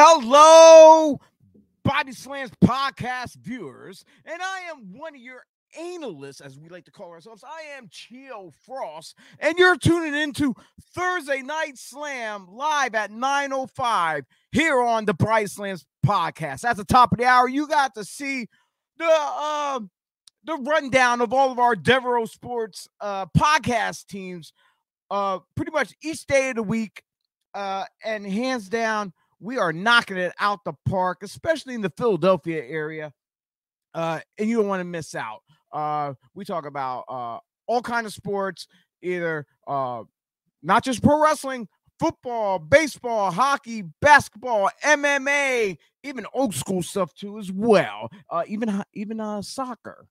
Hello, Body Slams podcast viewers, and I am one of your analysts, as we like to call ourselves. I am Chio Frost, and you're tuning into Thursday Night Slam live at 9.05 here on the Body Slams podcast. At the top of the hour, you got to see the uh, the rundown of all of our Devereaux Sports uh, podcast teams uh, pretty much each day of the week. Uh, and hands down, we are knocking it out the park, especially in the Philadelphia area. Uh, and you don't want to miss out. Uh, we talk about uh, all kind of sports, either uh, not just pro wrestling, football, baseball, hockey, basketball, MMA, even old school stuff too as well. Uh, even even uh, soccer.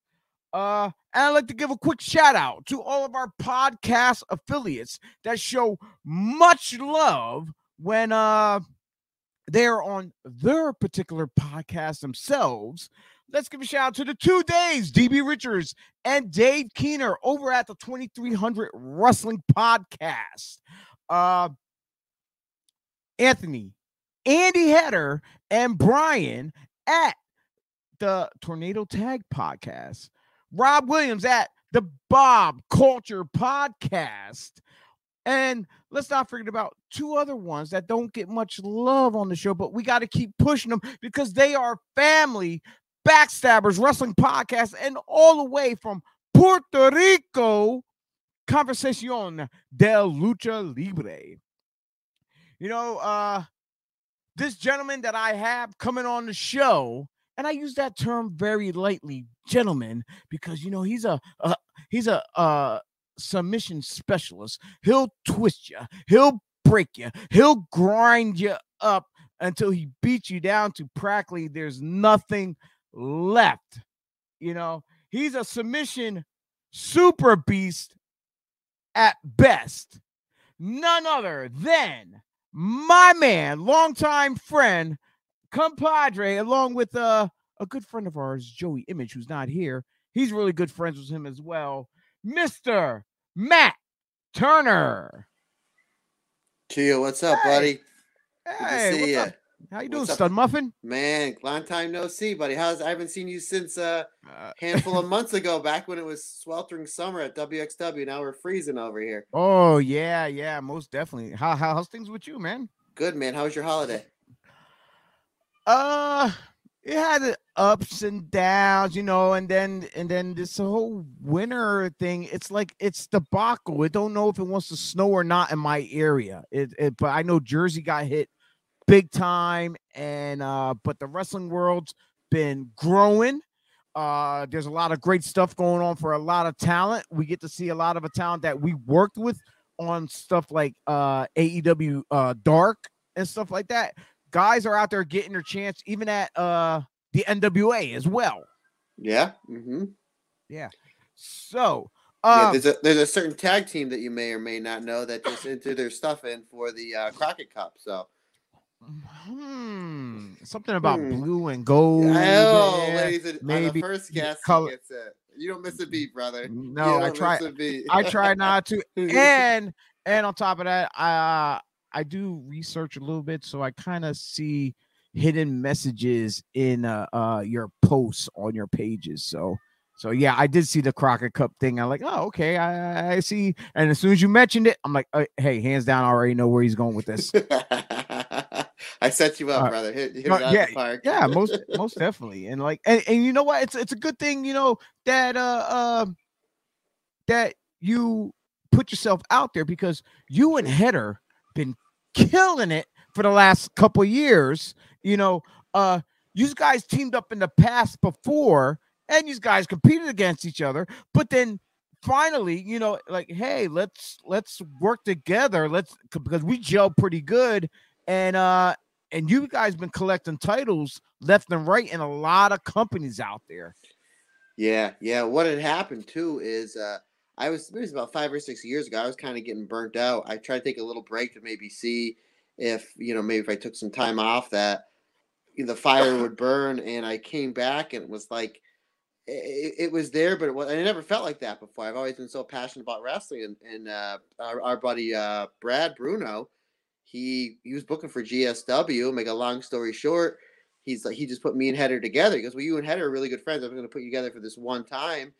Uh, and I'd like to give a quick shout out to all of our podcast affiliates that show much love when uh they're on their particular podcast themselves. Let's give a shout out to the two days, DB Richards and Dave Keener over at the 2300 Wrestling Podcast. Uh, Anthony, Andy Header, and Brian at the Tornado Tag Podcast. Rob Williams at the Bob Culture Podcast. And let's not forget about two other ones that don't get much love on the show, but we got to keep pushing them because they are family backstabbers wrestling podcast and all the way from Puerto Rico, Conversacion del Lucha Libre. You know, uh, this gentleman that I have coming on the show, and I use that term very lightly, gentleman, because you know he's a, a he's a uh submission specialist. He'll twist you, he'll break you, he'll grind you up until he beats you down to practically there's nothing left. You know, he's a submission super beast at best. None other than my man, longtime friend, compadre, along with uh, a good friend of ours, Joey Image, who's not here. He's really good friends with him as well. Mr. Matt Turner. Chia, what's up, hey. buddy? Hey, what's you. up? How you doing, Stud Muffin? Man, long time no see, buddy. How's I haven't seen you since a uh, handful of months ago, back when it was sweltering summer at WXW. Now we're freezing over here. Oh yeah, yeah, most definitely. How, how how's things with you, man? Good, man. How was your holiday? Uh, it had ups and downs, you know, and then and then this whole winter thing. It's like it's debacle. I don't know if it wants to snow or not in my area. It, it but I know Jersey got hit big time, and uh, but the wrestling world's been growing. Uh, there's a lot of great stuff going on for a lot of talent. We get to see a lot of a talent that we worked with on stuff like uh AEW uh Dark and stuff like that guys are out there getting their chance, even at uh the NWA as well. Yeah. Mm-hmm. Yeah. So um, yeah, there's a there's a certain tag team that you may or may not know that just into their stuff in for the uh, Crockett Cup. So. Hmm. Something about hmm. blue and gold. Oh, ladies and maybe first guest color. gets it. You don't miss a beat, brother. No, I try. I try not to. And and on top of that, I I do research a little bit, so I kind of see hidden messages in uh, uh your posts on your pages. So so yeah, I did see the Crockett Cup thing. I'm like, oh okay, I, I see. And as soon as you mentioned it, I'm like, uh, hey, hands down, I already know where he's going with this. I set you up, uh, brother. Hit, hit uh, yeah, yeah, most most definitely. And like, and, and you know what? It's it's a good thing, you know, that uh, uh that you put yourself out there because you and Header been killing it for the last couple years. You know, uh, you guys teamed up in the past before, and you guys competed against each other, but then finally, you know, like, hey, let's let's work together. Let's because we gel pretty good, and uh, and you guys been collecting titles left and right in a lot of companies out there. Yeah, yeah. What had happened too is uh I was it was about five or six years ago. I was kind of getting burnt out. I tried to take a little break to maybe see if you know maybe if I took some time off that the fire would burn. And I came back and it was like it, it was there, but it was, I never felt like that before. I've always been so passionate about wrestling. And, and uh, our, our buddy uh, Brad Bruno, he he was booking for GSW. Make a long story short, he's like he just put me and Header together. He goes, "Well, you and Header are really good friends. I'm going to put you together for this one time."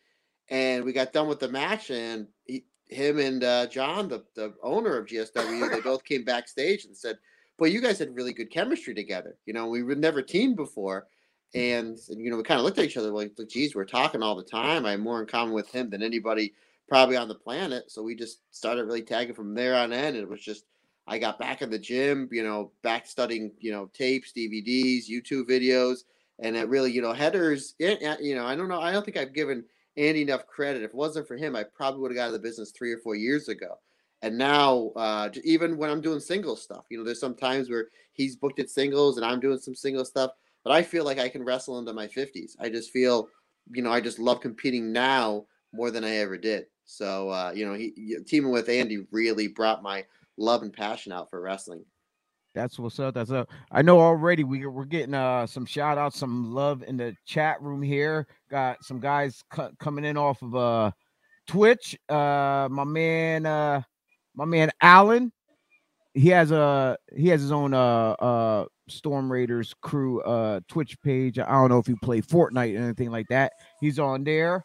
And we got done with the match, and he, him and uh, John, the the owner of GSW, they both came backstage and said, "Well, you guys had really good chemistry together. You know, we were never teamed before." Mm-hmm. And, and you know, we kind of looked at each other like, geez, we're talking all the time. I have more in common with him than anybody probably on the planet. So we just started really tagging from there on end. And it was just I got back in the gym, you know, back studying, you know, tapes, DVDs, YouTube videos, and it really, you know, headers. Eh, eh, you know, I don't know. I don't think I've given Andy enough credit. If it wasn't for him, I probably would have got out of the business three or four years ago. And now, uh, even when I'm doing single stuff, you know, there's some times where he's booked at singles and I'm doing some single stuff, but I feel like I can wrestle into my 50s. I just feel, you know, I just love competing now more than I ever did. So, uh, you know, he teaming with Andy really brought my love and passion out for wrestling. That's what's up. That's up. I know already we, we're getting uh some shout outs, some love in the chat room here. Got some guys cu- coming in off of uh Twitch. Uh my man uh my man Alan. He has a he has his own uh uh Storm Raiders crew uh Twitch page. I don't know if he played Fortnite or anything like that. He's on there.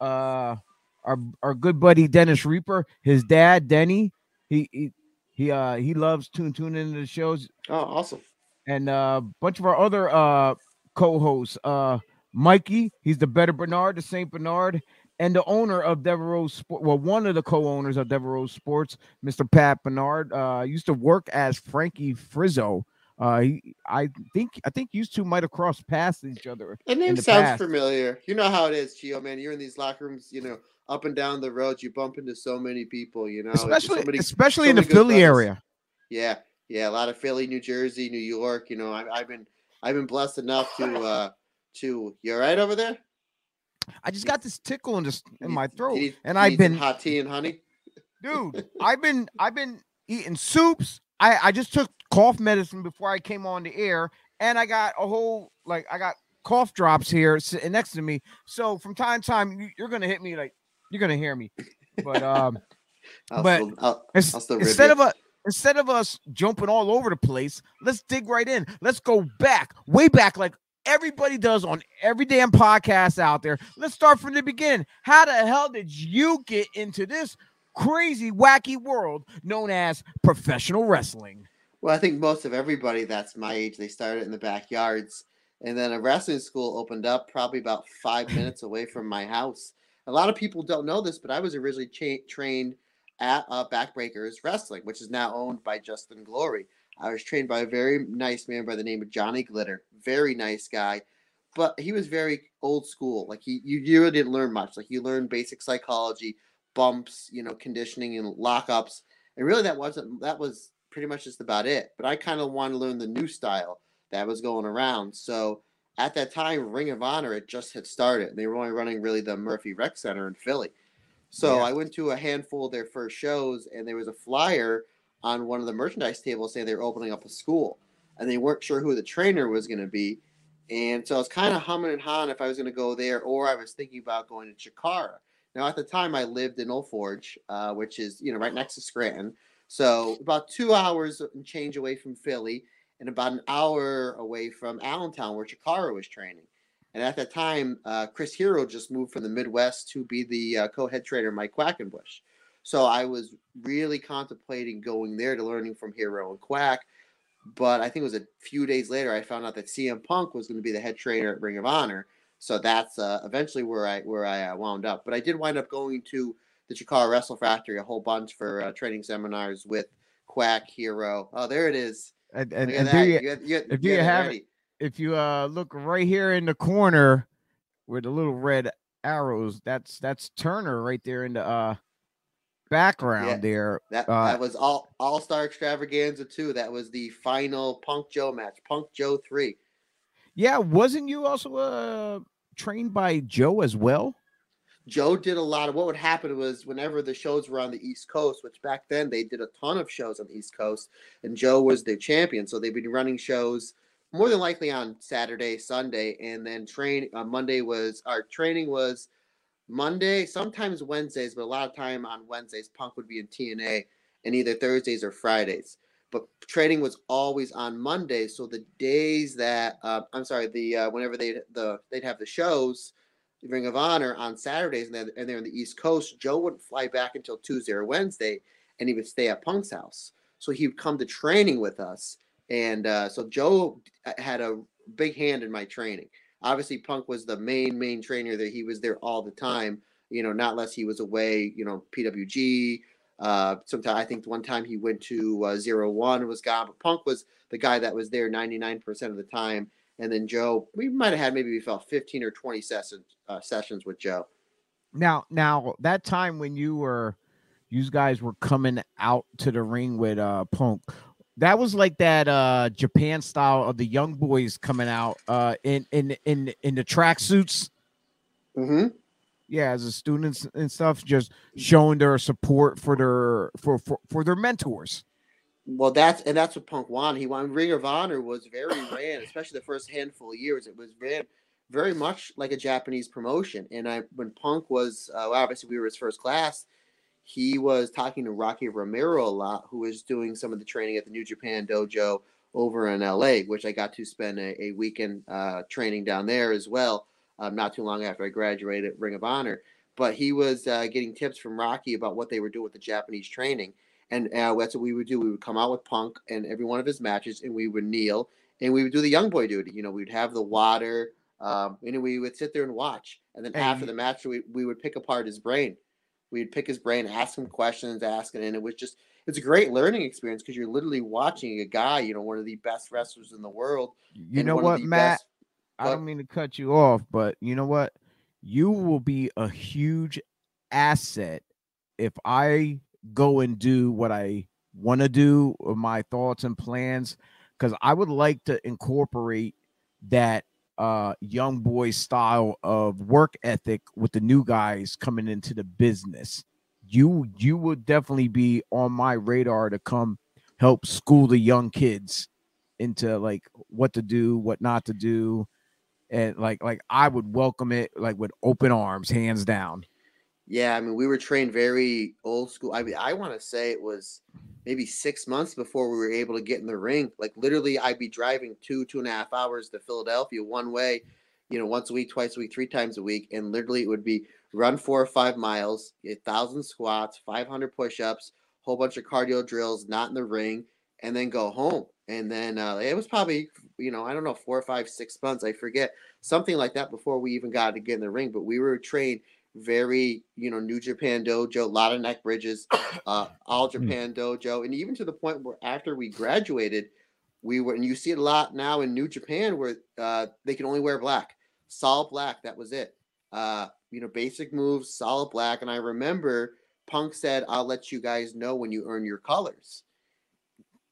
Uh our our good buddy Dennis Reaper, his dad Denny, he, he he uh he loves tune tuning into the shows. Oh, awesome. And a uh, bunch of our other uh co-hosts, uh Mikey, he's the better Bernard, the Saint Bernard, and the owner of Devereaux Sport. Well, one of the co-owners of Devereaux Sports, Mr. Pat Bernard, uh, used to work as Frankie Frizzo. Uh, he, I think, I think you two might have crossed paths each other. The name sounds past. familiar. You know how it is, Gio man. You're in these locker rooms, you know, up and down the road, you bump into so many people, you know, especially so many, especially in the Philly area. Yeah, yeah, a lot of Philly, New Jersey, New York. You know, I, have been I've been blessed enough to uh to you all right over there. I just got this tickle in just in my throat, and I've been hot tea and honey. Dude, I've been I've been eating soups. I I just took cough medicine before I came on the air, and I got a whole like I got cough drops here sitting next to me. So from time to time, you're gonna hit me like you're gonna hear me. But um, but still, I'll, I'll instead of a instead of us jumping all over the place, let's dig right in. Let's go back, way back, like everybody does on every damn podcast out there. Let's start from the beginning. How the hell did you get into this crazy, wacky world known as professional wrestling? Well, I think most of everybody that's my age, they started in the backyards. And then a wrestling school opened up probably about five minutes away from my house. A lot of people don't know this, but I was originally cha- trained at uh, Backbreakers Wrestling, which is now owned by Justin Glory. I was trained by a very nice man by the name of Johnny Glitter. Very nice guy, but he was very old school. Like he, you, you really didn't learn much. Like you learned basic psychology, bumps, you know, conditioning and lockups, and really that wasn't that was pretty much just about it. But I kind of wanted to learn the new style that was going around. So at that time, Ring of Honor had just had started. and They were only running really the Murphy Rec Center in Philly. So yeah. I went to a handful of their first shows, and there was a flyer on one of the merchandise tables saying they were opening up a school, and they weren't sure who the trainer was going to be. And so I was kind of humming and hawing if I was going to go there, or I was thinking about going to Chikara. Now at the time, I lived in Old Forge, uh, which is you know right next to Scranton, so about two hours and change away from Philly and about an hour away from Allentown, where Chikara was training. And at that time, uh, Chris Hero just moved from the Midwest to be the uh, co-head trainer, Mike Quackenbush. So I was really contemplating going there to learning from Hero and Quack. But I think it was a few days later I found out that CM Punk was going to be the head trainer at Ring of Honor. So that's uh, eventually where I where I uh, wound up. But I did wind up going to the Chikara Wrestle Factory a whole bunch for uh, training seminars with Quack Hero. Oh, there it is. And, and, and do you, you, you, if you have it, if you uh look right here in the corner with the little red arrows, that's that's Turner right there in the uh background yeah, there. That uh, that was all All Star Extravaganza two. That was the final Punk Joe match, Punk Joe three. Yeah, wasn't you also uh trained by Joe as well? Joe did a lot of what would happen was whenever the shows were on the East Coast, which back then they did a ton of shows on the East Coast, and Joe was the champion. So they'd be running shows more than likely on Saturday, Sunday, and then train on uh, Monday was our training was Monday, sometimes Wednesdays, but a lot of time on Wednesdays, Punk would be in TNA and either Thursdays or Fridays. but training was always on Mondays. So the days that uh, I'm sorry, the uh, whenever they the they'd have the shows, Ring of Honor on Saturdays, and they're, and they're in the East Coast. Joe wouldn't fly back until Tuesday or Wednesday, and he would stay at Punk's house. So he would come to training with us, and uh, so Joe had a big hand in my training. Obviously, Punk was the main main trainer that he was there all the time. You know, not less he was away. You know, PWG. Uh, sometimes I think one time he went to uh, zero one was gone, but Punk was the guy that was there ninety nine percent of the time. And then Joe, we might have had maybe we felt fifteen or twenty sessions uh, sessions with Joe. Now, now that time when you were, you guys were coming out to the ring with uh Punk that was like that uh Japan style of the young boys coming out uh in in in in the tracksuits. Mm-hmm. Yeah, as the students and stuff, just showing their support for their for for, for their mentors. Well, that's and that's what Punk wanted. He wanted Ring of Honor was very ran, especially the first handful of years. It was ran very much like a Japanese promotion. And I when Punk was uh, obviously we were his first class he was talking to Rocky Romero a lot, who was doing some of the training at the New Japan Dojo over in LA, which I got to spend a, a weekend uh, training down there as well, um, not too long after I graduated Ring of Honor. But he was uh, getting tips from Rocky about what they were doing with the Japanese training. And uh, that's what we would do. We would come out with Punk and every one of his matches, and we would kneel and we would do the young boy duty. You know, we'd have the water, um, and we would sit there and watch. And then after the match, we, we would pick apart his brain We'd pick his brain, ask him questions, ask it, and it was just it's a great learning experience because you're literally watching a guy, you know, one of the best wrestlers in the world. You know what, Matt? Best, I don't mean to cut you off, but you know what? You will be a huge asset if I go and do what I want to do, my thoughts and plans, because I would like to incorporate that uh young boy style of work ethic with the new guys coming into the business. You you would definitely be on my radar to come help school the young kids into like what to do what not to do. And like like i would welcome it like with open arms hands down yeah i mean we were trained very old school i mean i want to say it was maybe six months before we were able to get in the ring. Like literally, I'd be driving two, two and a half hours to Philadelphia one way, you know, once a week, twice a week, three times a week. And literally, it would be run four or five miles, a thousand squats, 500 push ups, whole bunch of cardio drills, not in the ring, and then go home. And then uh, it was probably, you know, I don't know, four or five, six months, I forget, something like that before we even got to get in the ring. But we were trained very, you know, New Japan Dojo, a lot of neck bridges, uh, All hmm. Japan Dojo, and even to the point where after we graduated, we were, and you see it a lot now in New Japan where uh, they can only wear black, solid black. That was it. Uh, you know, basic moves, solid black. And I remember Punk said, "I'll let you guys know when you earn your colors."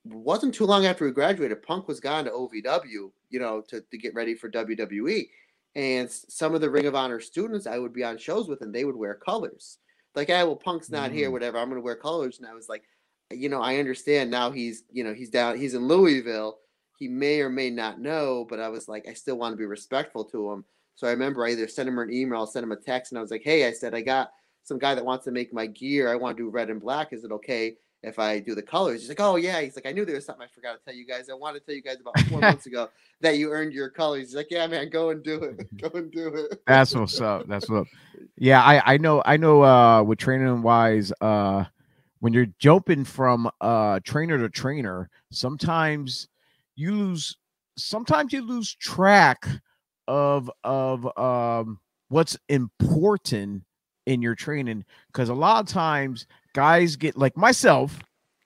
wasn't too long after we graduated, Punk was gone to OVW, you know, to, to get ready for WWE. And some of the Ring of Honor students I would be on shows with, and they would wear colors. Like, hey, well, Punk's not mm. here, whatever. I'm to wear colors. And I was like, you know, I understand now he's, you know, he's down, he's in Louisville. He may or may not know, but I was like, I still want to be respectful to him. So I remember I either sent him an email, sent him a text, and I was like, hey, I said, I got some guy that wants to make my gear. I want to do red and black. Is it okay if I do the colors. He's like, oh yeah. He's like, I knew there was something I forgot to tell you guys. I wanted to tell you guys about four months ago that you earned your colors. He's like, yeah, man, go and do it. Go and do it. That's what's up. That's what. Up. Yeah, I I know I know. Uh, with training wise, uh, when you're jumping from uh trainer to trainer, sometimes you lose. Sometimes you lose track of of um what's important in your training because a lot of times guys get like myself,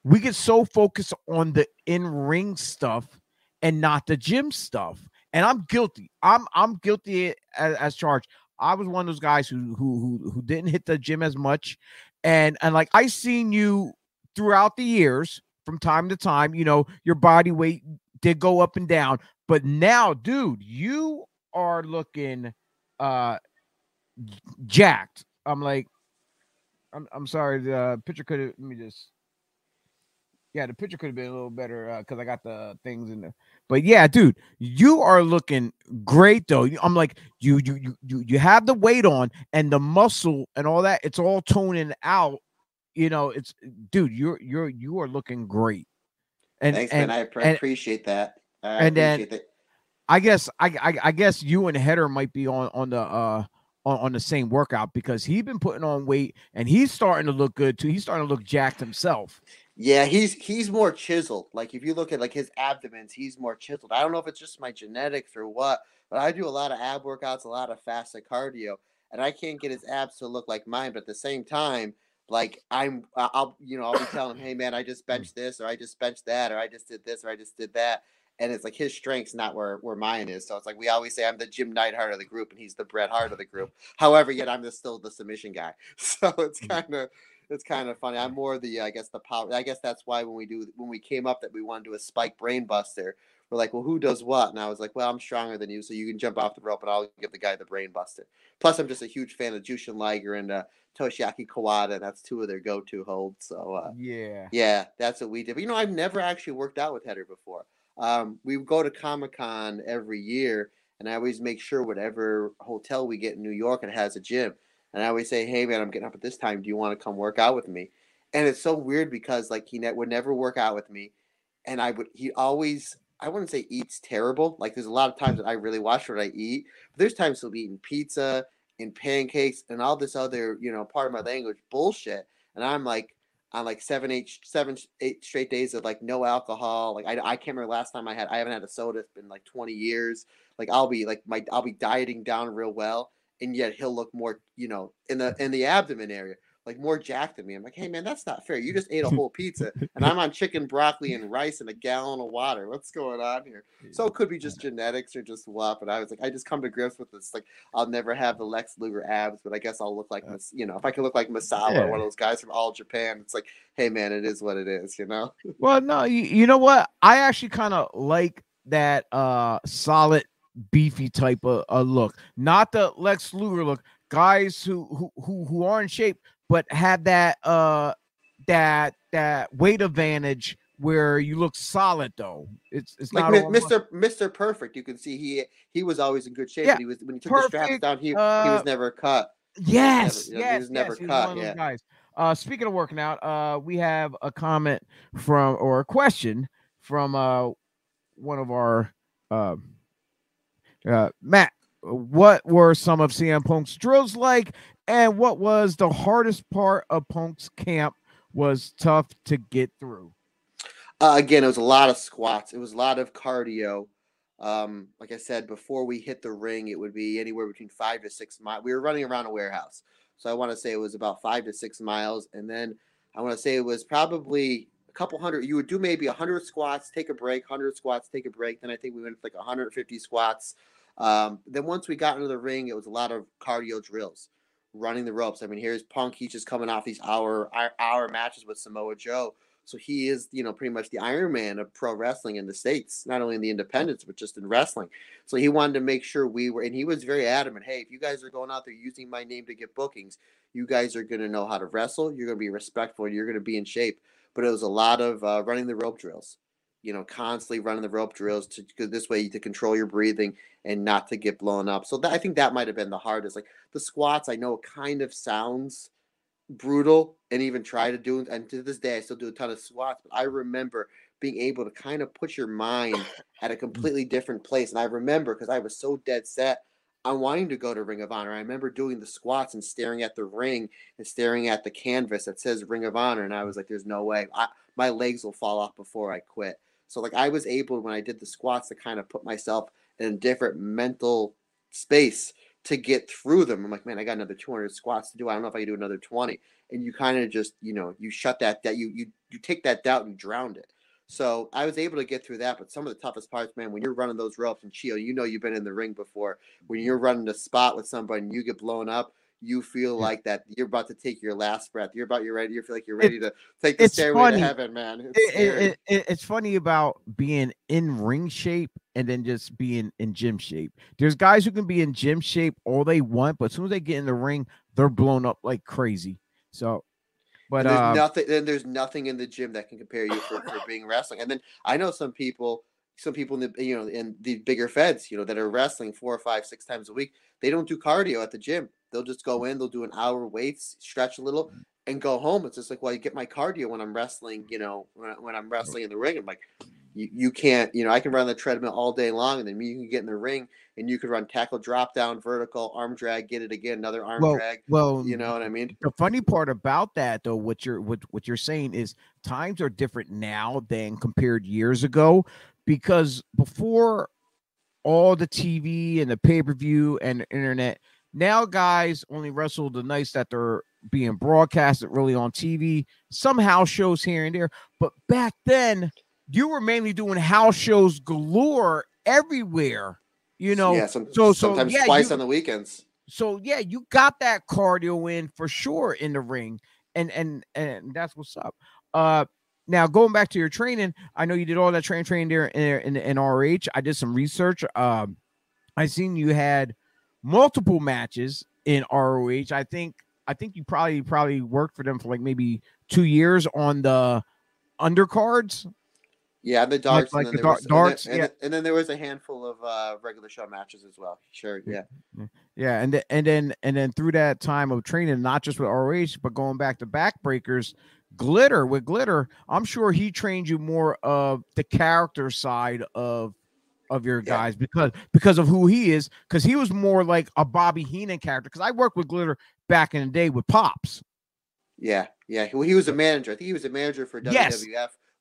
we get so focused on the in-ring stuff and not the gym stuff. And I'm guilty. I'm I'm guilty as, as charged. I was one of those guys who who who, who didn't hit the gym as much. And and like I seen you throughout the years from time to time, you know, your body weight did go up and down. But now, dude, you are looking uh jacked. I'm like, I'm I'm sorry. The uh, picture could have. Let me just. Yeah, the picture could have been a little better because uh, I got the things in there. But yeah, dude, you are looking great though. I'm like you, you, you, you, you have the weight on and the muscle and all that. It's all toning out. You know, it's dude. You're you're you are looking great. And Thanks, and, man. I, I and- appreciate that. I and then- that. I guess I, I I guess you and Header might be on on the uh on, on the same workout because he's been putting on weight and he's starting to look good too. He's starting to look jacked himself. Yeah, he's he's more chiseled. Like if you look at like his abdomens, he's more chiseled. I don't know if it's just my genetics or what, but I do a lot of ab workouts, a lot of fasted cardio, and I can't get his abs to look like mine. But at the same time, like I'm, I'll you know I'll be telling him, hey man, I just mm. benched this, or I just benched that, or I just did this, or I just did that. And it's like his strength's not where where mine is. So it's like we always say I'm the Jim Neidhart of the group, and he's the Bret Hart of the group. However, yet I'm the, still the submission guy. So it's kind of it's kind of funny. I'm more the I guess the power. I guess that's why when we do when we came up that we wanted to do a spike brain buster, we're like, well, who does what? And I was like, well, I'm stronger than you, so you can jump off the rope, and I'll give the guy the brain buster. Plus, I'm just a huge fan of Jushin Liger and uh, Toshiaki Kawada. That's two of their go-to holds. So uh, Yeah. yeah, that's what we did. But you know, I've never actually worked out with Header before. Um, we go to Comic Con every year, and I always make sure whatever hotel we get in New York it has a gym. And I always say, "Hey, man, I'm getting up at this time. Do you want to come work out with me?" And it's so weird because like he ne- would never work out with me, and I would he always I wouldn't say eats terrible. Like there's a lot of times that I really watch what I eat. But there's times he'll be eating pizza and pancakes and all this other you know part of my language bullshit, and I'm like on like seven, eight, seven, eight straight days of like no alcohol. Like I, I can't remember last time I had. I haven't had a soda. It's been like twenty years. Like I'll be like my I'll be dieting down real well, and yet he'll look more you know in the in the abdomen area like more jacked than me. I'm like, hey man, that's not fair. You just ate a whole pizza, and I'm on chicken, broccoli, and rice and a gallon of water. What's going on here? So it could be just genetics or just what. But I was like, I just come to grips with this. Like, I'll never have the Lex Luger abs, but I guess I'll look like, you know, if I can look like Misawa, Yeah. one of those guys from All Japan, it's like, hey man, it is what it is, you know. Well, no, you, you know what? I actually kind of like that uh solid beefy type of uh, look, not the Lex Luger look. Guys who who who, who are in shape but have that uh that that weight advantage where you look solid though. It's it's Like Mr. Mr. Perfect, you can see he he was always in good shape. Yeah, he was when he took the straps down, he he uh, was never cut. Yes, never- he was never yes, he was cut, one of those yeah. guys. Uh, speaking of working out, uh, we have a comment from or a question from uh one of our uh, uh Matt. What were some of CM Punk's drills like, and what was the hardest part of Punk's camp? Was tough to get through. Uh, again, it was a lot of squats. It was a lot of cardio. Um, like I said, before we hit the ring, it would be anywhere between five to six miles. We were running around a warehouse, so I want to say it was about five to six miles, and then I want to say it was probably a couple hundred. You would do maybe a hundred squats, take a break, hundred squats, take a break. Then I think we went like 150 squats. Um, then once we got into the ring, it was a lot of cardio drills, running the ropes. I mean, here's Punk. He's just coming off these hour hour matches with Samoa Joe. So he is, you know, pretty much the Iron Man of pro wrestling in the states, not only in the independents but just in wrestling. So he wanted to make sure we were, and he was very adamant. Hey, if you guys are going out there using my name to get bookings, you guys are going to know how to wrestle. You're going to be respectful. You're going to be in shape. But it was a lot of uh, running the rope drills. You know, constantly running the rope drills to this way to control your breathing and not to get blown up. So that, I think that might have been the hardest. Like the squats, I know kind of sounds brutal and even try to do and to this day I still do a ton of squats, but I remember being able to kind of put your mind at a mm. completely different place. And I remember because I was so dead set on wanting to go to Ring of Honor. I remember doing the squats and staring at the ring and staring at the canvas that says Ring of Honor. And I was like, there's no way. I, my legs will fall off before I quit. So like I was able when I did the squats to kind of put myself in a different mental space to get through them. I'm like, man, I got another 200 squats to do. I don't know if I can do another 20. And you kind of just, you know, you shut that that you you you take that doubt and drowned it. So I was able to get through that. But some of the toughest parts, man, when you're running those ropes and Chio, you know you've been in the ring before. When you're running a spot with somebody and you get blown up, you feel Yeah. like that you're about to take your last breath. You're about you're ready. You feel like you're ready to take the stairway funny. to heaven, man. It's It- it- it- it's funny about being in ring shape and then just being in gym shape. There's guys who can be in gym shape all they want, but as soon as they get in the ring, they're blown up like crazy. So, but and there's uh, nothing then there's nothing in the gym that can compare you for, for being wrestling and then i know some people some people in the you know in the bigger feds you know that are wrestling four or five six times a week they don't do cardio at the gym they'll just go in they'll do an hour weights stretch a little mm. and go home. It's just like, well, you get my cardio when I'm wrestling, you know, when, when I'm wrestling in the ring. I'm like, you, you can't, you know, I can run the treadmill all day long, and then you can get in the ring and you could run tackle, drop down, vertical, arm drag, get it again, another arm well, drag. Well, you know what I mean. The funny part about that, though, what you're what what you're saying is times are different now than compared years ago, because before all the TV and the pay per view and the internet, now guys only wrestle the nights that they're being broadcasted really on TV, some house shows here and there. But back then, you were mainly doing house shows galore everywhere. You know, yeah, some, so sometimes yeah, twice you, on the weekends. So yeah, you got that cardio in for sure in the ring, and and and that's what's up. Uh, now going back to your training, I know you did all that train training there in in, in RH. I did some research. Um, I seen you had multiple matches in ROH. I think I think you probably probably worked for them for like maybe two years on the undercards. Yeah, the darts, like and, the then dar- was, darts, and then, yeah. and, then, there was a handful of uh, regular show matches as well. Sure, yeah, Yeah, and th- and then and then through that time of training, not just with ROH, but going back to backbreakers, glitter with glitter, I'm sure he trained you more of the character side of of your Yeah. guys because because of who he is, because he was more like a Bobby Heenan character. Because I worked with glitter back in the day with Pops. yeah, yeah. Well, he was a manager. I think he was a manager for WWF Yes.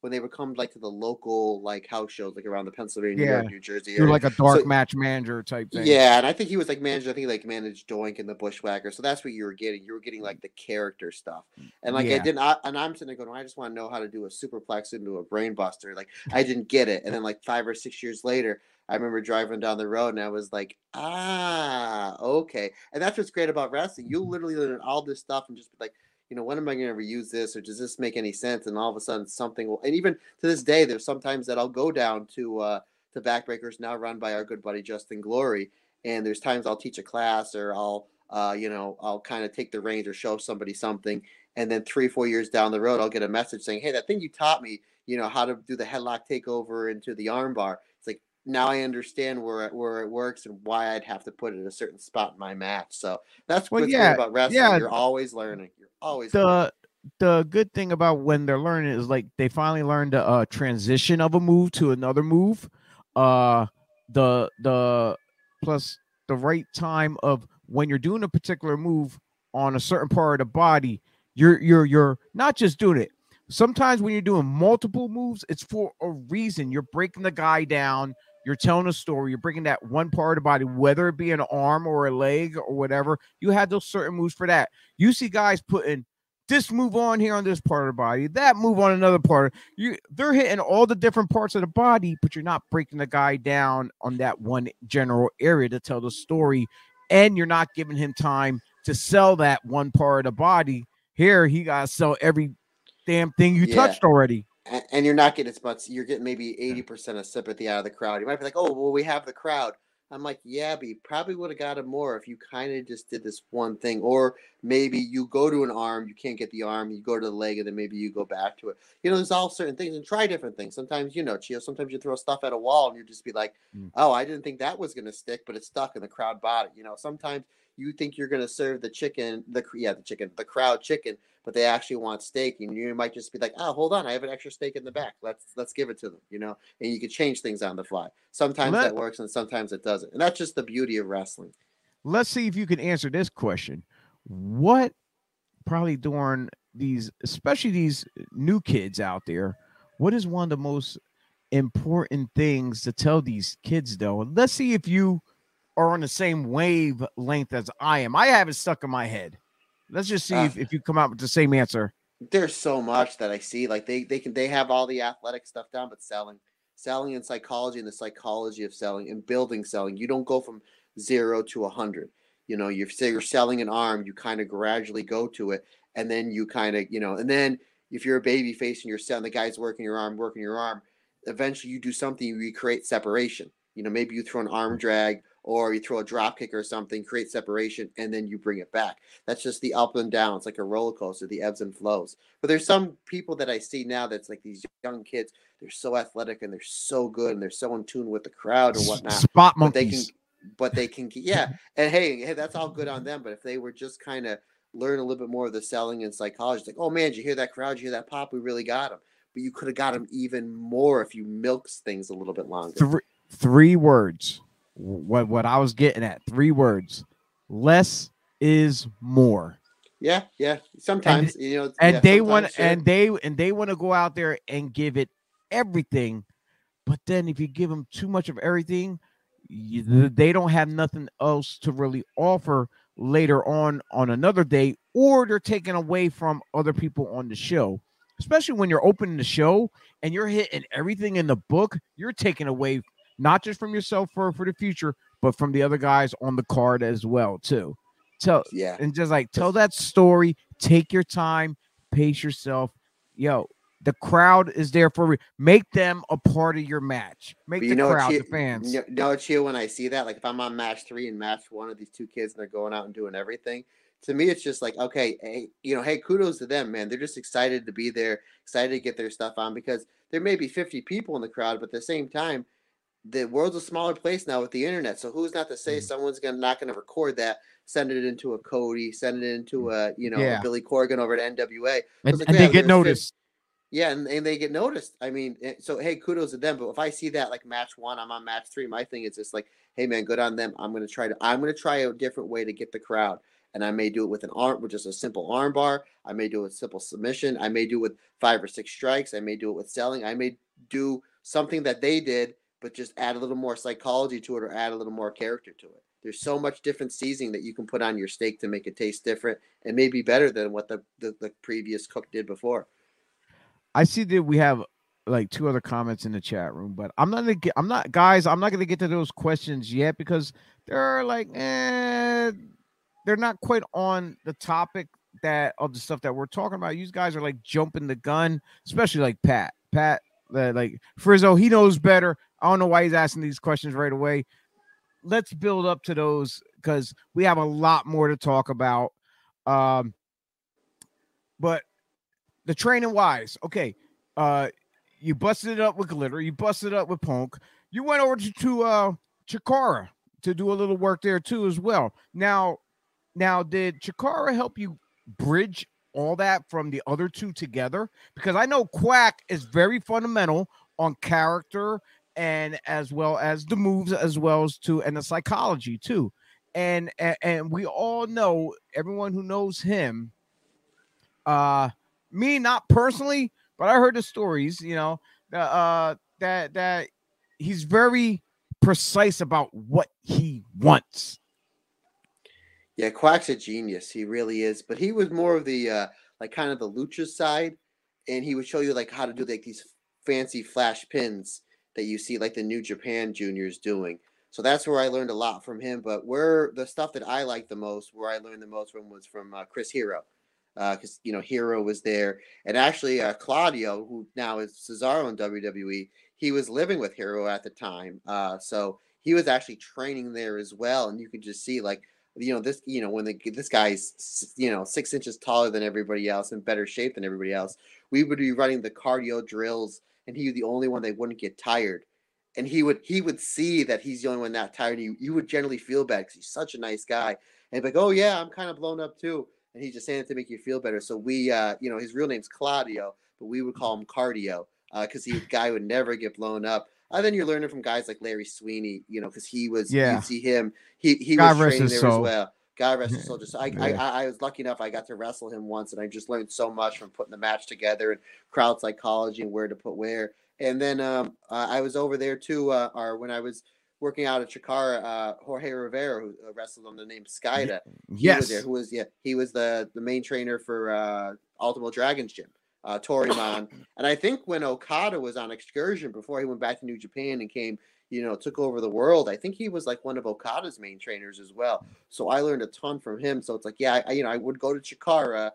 When they would come like to the local like house shows, like around the Pennsylvania, New Yeah. York, New Jersey. You're like a dark So- match manager type thing. Yeah, and I think he was like manager. I think he like managed Doink and the Bushwhacker. So that's what you were getting. You were getting like the character stuff. And like I didn't, I, and I'm sitting there going, I just want to know how to do a superplex into a brainbuster. Like I didn't get it. And then like five or six years later, I remember driving down the road and I was like, ah, okay. And that's what's great about wrestling. You literally learn all this stuff and just be like, you know, when am I going to ever use this, or does this make any sense? And all of a sudden, something will. And even to this day, there's sometimes that I'll go down to uh, to backbreakers now run by our good buddy Justin Glory, and there's times I'll teach a class or I'll uh, you know I'll kind of take the reins or show somebody something, and then three four years down the road I'll get a message saying, hey, that thing you taught me, you know how to do the headlock takeover into the armbar. Now I understand where it, where it works and why I'd have to put it at a certain spot in my match. So that's Well, what's yeah, great about wrestling. yeah. You're always learning. You're always learning. the the good thing about when they're learning is like they finally learn the uh, transition of a move to another move uh the the plus the right time of when you're doing a particular move on a certain part of the body you're you're you're not just doing it sometimes when you're doing multiple moves it's for a reason you're breaking the guy down you're telling a story you're bringing that one part of the body whether it be an arm or a leg or whatever you had those certain moves for that you see guys putting this move on here on this part of the body, that move on another part. You they're hitting all the different parts of the body, but you're not breaking the guy down on that one general area to tell the story, and you're not giving him time to sell that one part of the body. Here, he got to sell every damn thing you Yeah. touched already. And, and you're not getting as much. You're getting maybe eighty percent of sympathy out of the crowd. You might be like, "Oh, well, we have the crowd." I'm like, "Yeah, but you probably would have got it more if you kind of just did this one thing, or maybe you go to an arm, you can't get the arm, you go to the leg, and then maybe you go back to it. You know, there's all certain things, and try different things. Sometimes, you know, Chio, sometimes you throw stuff at a wall, and you just be like, Mm. "Oh, I didn't think that was gonna stick, but it stuck, and the crowd bought it." You know, sometimes you think you're gonna serve the chicken, the yeah, the chicken, the crowd chicken, but they actually want steak, and you might just be like, "Oh, hold on, I have an extra steak in the back. Let's let's give it to them." You know, and you can change things on the fly. Sometimes Let- that works, and sometimes it doesn't, and that's just the beauty of wrestling. Let's see if you can answer this question. What probably during these, especially these new kids out there, what is one of the most important things to tell these kids though? Let's see if you are on the same wavelength as I am. I have it stuck in my head. Let's just see Uh, if, if you come out with the same answer. There's so much that I see. Like they they can they have all the athletic stuff down, but selling, selling and psychology and the psychology of selling and building selling. You don't go from zero to a hundred. You know, you say you're selling an arm, you kind of gradually go to it, and then you kind of you know, and then if you're a baby face and you're selling, the guy's working your arm, working your arm. Eventually, you do something, you create separation. You know, maybe you throw an arm drag or you throw a drop kick or something, create separation, and then you bring it back. That's just the up and down. It's like a roller coaster, the ebbs and flows. But there's some people that I see now that's like these young kids. They're so athletic and they're so good and they're so in tune with the crowd and whatnot. Spot But they can, but they can, yeah. And hey, hey, that's all good on them. But if they were just kind of learn a little bit more of the selling and psychology. It's like, oh man, did you hear that crowd? Did you hear that pop? We really got them. But you could have got them even more if you milked things a little bit longer. Three, three words. What what I was getting at? Three words. Less is more. Yeah, yeah. Sometimes and, you know, and yeah, they want sure. and they and they want to go out there and give it everything. But then if you give them too much of everything, you, they don't have nothing else to really offer later on on another day, or they're taken away from other people on the show. Especially when you're opening the show and you're hitting everything in the book, you're taking away not just from yourself for for the future, but from the other guys on the card as well too. Tell yeah, and just like tell that story. Take your time, pace yourself. Yo, the crowd is there for make them a part of your match. Make the crowd, Chia- the fans. You know, Chia, when I see that, like if I'm on match three and match one of these two kids and they're going out and doing everything, to me, it's just like, okay, hey, you know, hey, kudos to them, man. They're just excited to be there, excited to get their stuff on because there may be 50 people in the crowd, but at the same time, the world's a smaller place now with the internet. So who's not to say Mhm. someone's gonna not gonna record that, send it into a Cody, send it into a you know Yeah. a Billy Corgan over at NWA. and, like, and yeah, they get noticed. Yeah, and, and they get noticed. I mean, eh, so hey, kudos to them. But if I see that like match one, I'm on match three. My thing is just like, hey man, good on them. I'm gonna try to I'm gonna try a different way to get the crowd. And I may do it with an arm, with just a simple arm bar. I may do it with simple submission. I may do it with five or six strikes. I may do it with selling. I may do something that they did, but just add a little more psychology to it or add a little more character to it. There's so much different seasoning that you can put on your steak to make it taste different and maybe better than what the, the, the previous cook did before. I see that we have like two other comments in the chat room, but I'm not gonna get. I'm not, guys. I'm not gonna get to those questions yet because they're like, eh, they're not quite on the topic that of the stuff that we're talking about. You guys are like jumping the gun, especially like Pat. Pat, uh, like Frizzo, he knows better. I don't know why he's asking these questions right away. Let's build up to those because we have a lot more to talk about. Um, but the training wise, okay. Uh, you busted it up with glitter. You busted it up with Punk. You went over to, to uh Chikara to do a little work there too as well. Now, now did Chikara help you bridge all that from the other two together? Because I know Quack is very fundamental on character and as well as the moves as well as to and the psychology too. And, and we all know everyone who knows him uh me not personally but i heard the stories you know that uh that that he's very precise about what he wants Yeah, Quack's a genius. He really is. But he was more of the uh like kind of the lucha side, and he would show you like how to do like these fancy flash pins that you see like the New Japan juniors doing. So that's where I learned a lot from him. But where the stuff that I liked the most, where I learned the most from, was from uh, Chris Hero, because you know Hero was there, and actually uh, Claudio, who now is Cesaro in WWE, he was living with Hero at the time. Uh, so he was actually training there as well, and you could just see like you know this you know when the, this guy's you know six inches taller than everybody else and better shape than everybody else we would be running the cardio drills and he was the only one that wouldn't get tired. And he would he would see that he's the only one not tired you, you would generally feel bad because he's such a nice guy. And like oh yeah i'm kind of blown up too. And he's just saying it to make you feel better. So we uh you know his real name's claudio but we would call him cardio because he guy would never get blown up. And then you're learning from guys like Larry Sweeney, you know, because he was, Yeah. you see him, he he God was training there as well. God rest his soul. Just I, I, Yeah. I I was lucky enough. I got to wrestle him once, and I just learned so much from putting the match together and crowd psychology and where to put where. And then um, uh, I was over there too, uh, or when I was working out at Chikara, uh, Jorge Rivera, who uh, wrestled on the name Skayde. He was yes there. Who was yeah? He was the the main trainer for uh, Ultimo Dragons Gym, uh, Toryumon. and I think when Okada was on excursion before he went back to New Japan and came, you know, took over the world. I think he was like one of Okada's main trainers as well. So I learned a ton from him. So it's like, yeah, I, you know, I would go to Chikara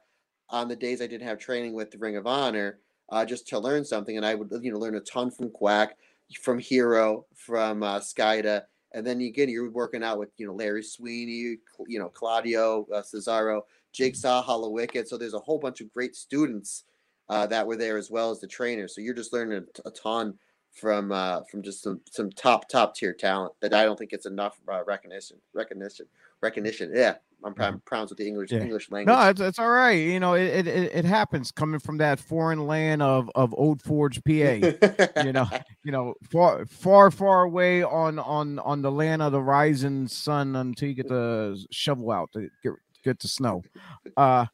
on the days I didn't have training with the Ring of Honor, uh, just to learn something, and I would you know learn a ton from Quack, from Hero, from uh, Skayde. And then again, you're working out with you know Larry Sweeney, you know Claudio uh, Cesaro, Jigsaw, Hallowicked. So there's a whole bunch of great students uh, that were there as well as the trainers. So you're just learning a ton from uh, from just some some top top tier talent that I don't think it's enough uh, recognition recognition recognition. Yeah, I'm proud, proud with the English Yeah. English language. No, it's, it's all right. You know, it, it it happens coming from that foreign land of of Old Forge, PA. you know, you know, far far far away on on on the land of the rising sun until you get the shovel out to get get the snow. Uh,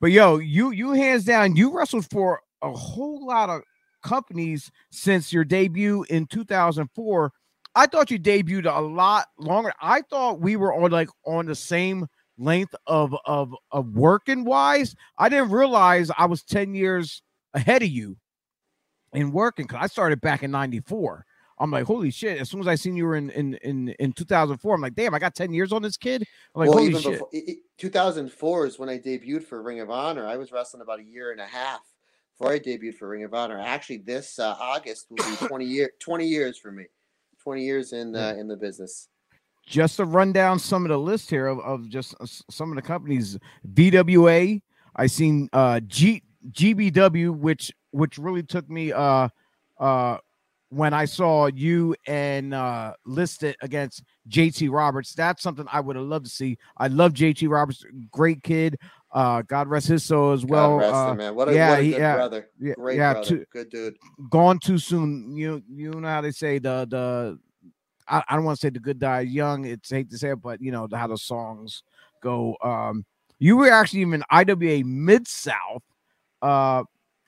but yo, you you hands down, you wrestled for a whole lot of companies since your debut in 2004. I thought you debuted a lot longer. I thought we were on like on the same length of of of working wise. I didn't realize I was 10 years ahead of you in working because I started back in 94. I'm like, holy shit. As soon as I seen you were in in in, in 2004, I'm like, damn, I got 10 years on this kid. I'm like, well, holy shit. before it, it- 2004 is when I debuted for Ring of Honor. I was wrestling about a year and a half before I debuted for Ring of Honor. Actually, this uh, August will be 20 year 20 years for me. 20 years in uh, in the business. just to run down some of the list here of, of just some of the companies VWA I seen uh G GBW which which really took me uh uh when I saw you and uh listed against JT Roberts that's something I would have loved to see I love JT Roberts great kid uh God rest his soul as well God rest uh, him, man. What a, yeah, what a he- good yeah, brother. yeah, Great yeah, brother. too- Good dude. gone too soon. You you know how they say the the I, I don't want to say the good die young. It's hate to say it, but you know how the songs go. Um, you were actually even IWA Mid South. Uh,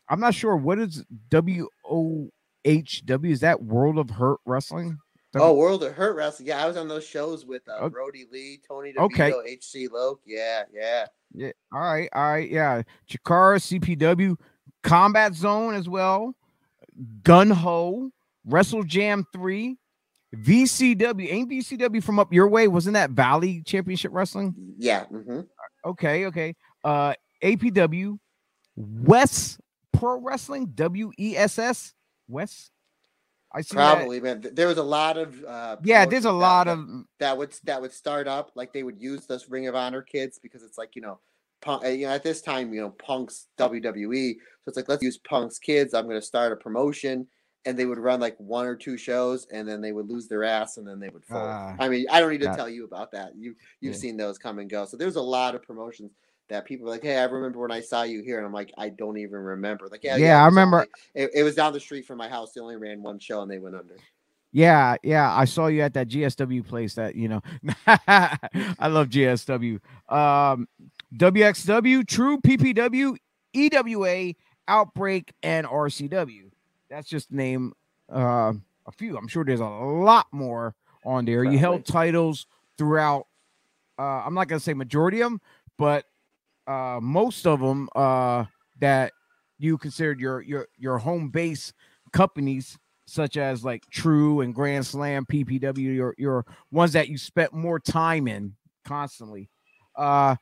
I'm not sure what is W O H W. Is that World of Hurt Wrestling? Oh, World of Hurt Wrestling. Yeah, I was on those shows with uh. Brodie Lee, Tony DeVito, Okay. HC Loc. Yeah, yeah. Yeah. All right. All right. Yeah. Chikara, CPW, Combat Zone as well. Gun Ho, Wrestle Jam 3, VCW. Ain't VCW from up your way? Wasn't that Valley Championship Wrestling? Yeah. hmm Okay. Okay. Uh APW, West Pro Wrestling, W E S S, West. I see that. Probably, man. There was a lot of uh Yeah, there's a lot that- of that would that would start up like they would use those Ring of Honor kids because it's like you know, punk, uh, you know at this time you know Punk's WWE, so it's like let's use Punk's kids. I'm going to start a promotion, and they would run like one or two shows, and then they would lose their ass, and then they would fold. Ah, I mean, I don't need to it. tell you about that. You you've Yeah. seen those come and go. So there's a lot of promotions that people are like, hey, I remember when I saw you here, and I'm like, I don't even remember. Like, yeah, Yeah, I remember- it, it was down the street from my house. They only ran one show, and they went under. Yeah, yeah, I saw you at that GSW place. That you know, I love GSW. Um, WXW, True PPW, EWA, Outbreak, and RCW. That's just name uh, a few. I'm sure there's a lot more on there. You held titles throughout. Uh, I'm not gonna say majority of them, but uh, most of them uh, that you considered your your your home base companies such as like True and Grand Slam, PPW, your your ones that you spent more time in constantly. Uh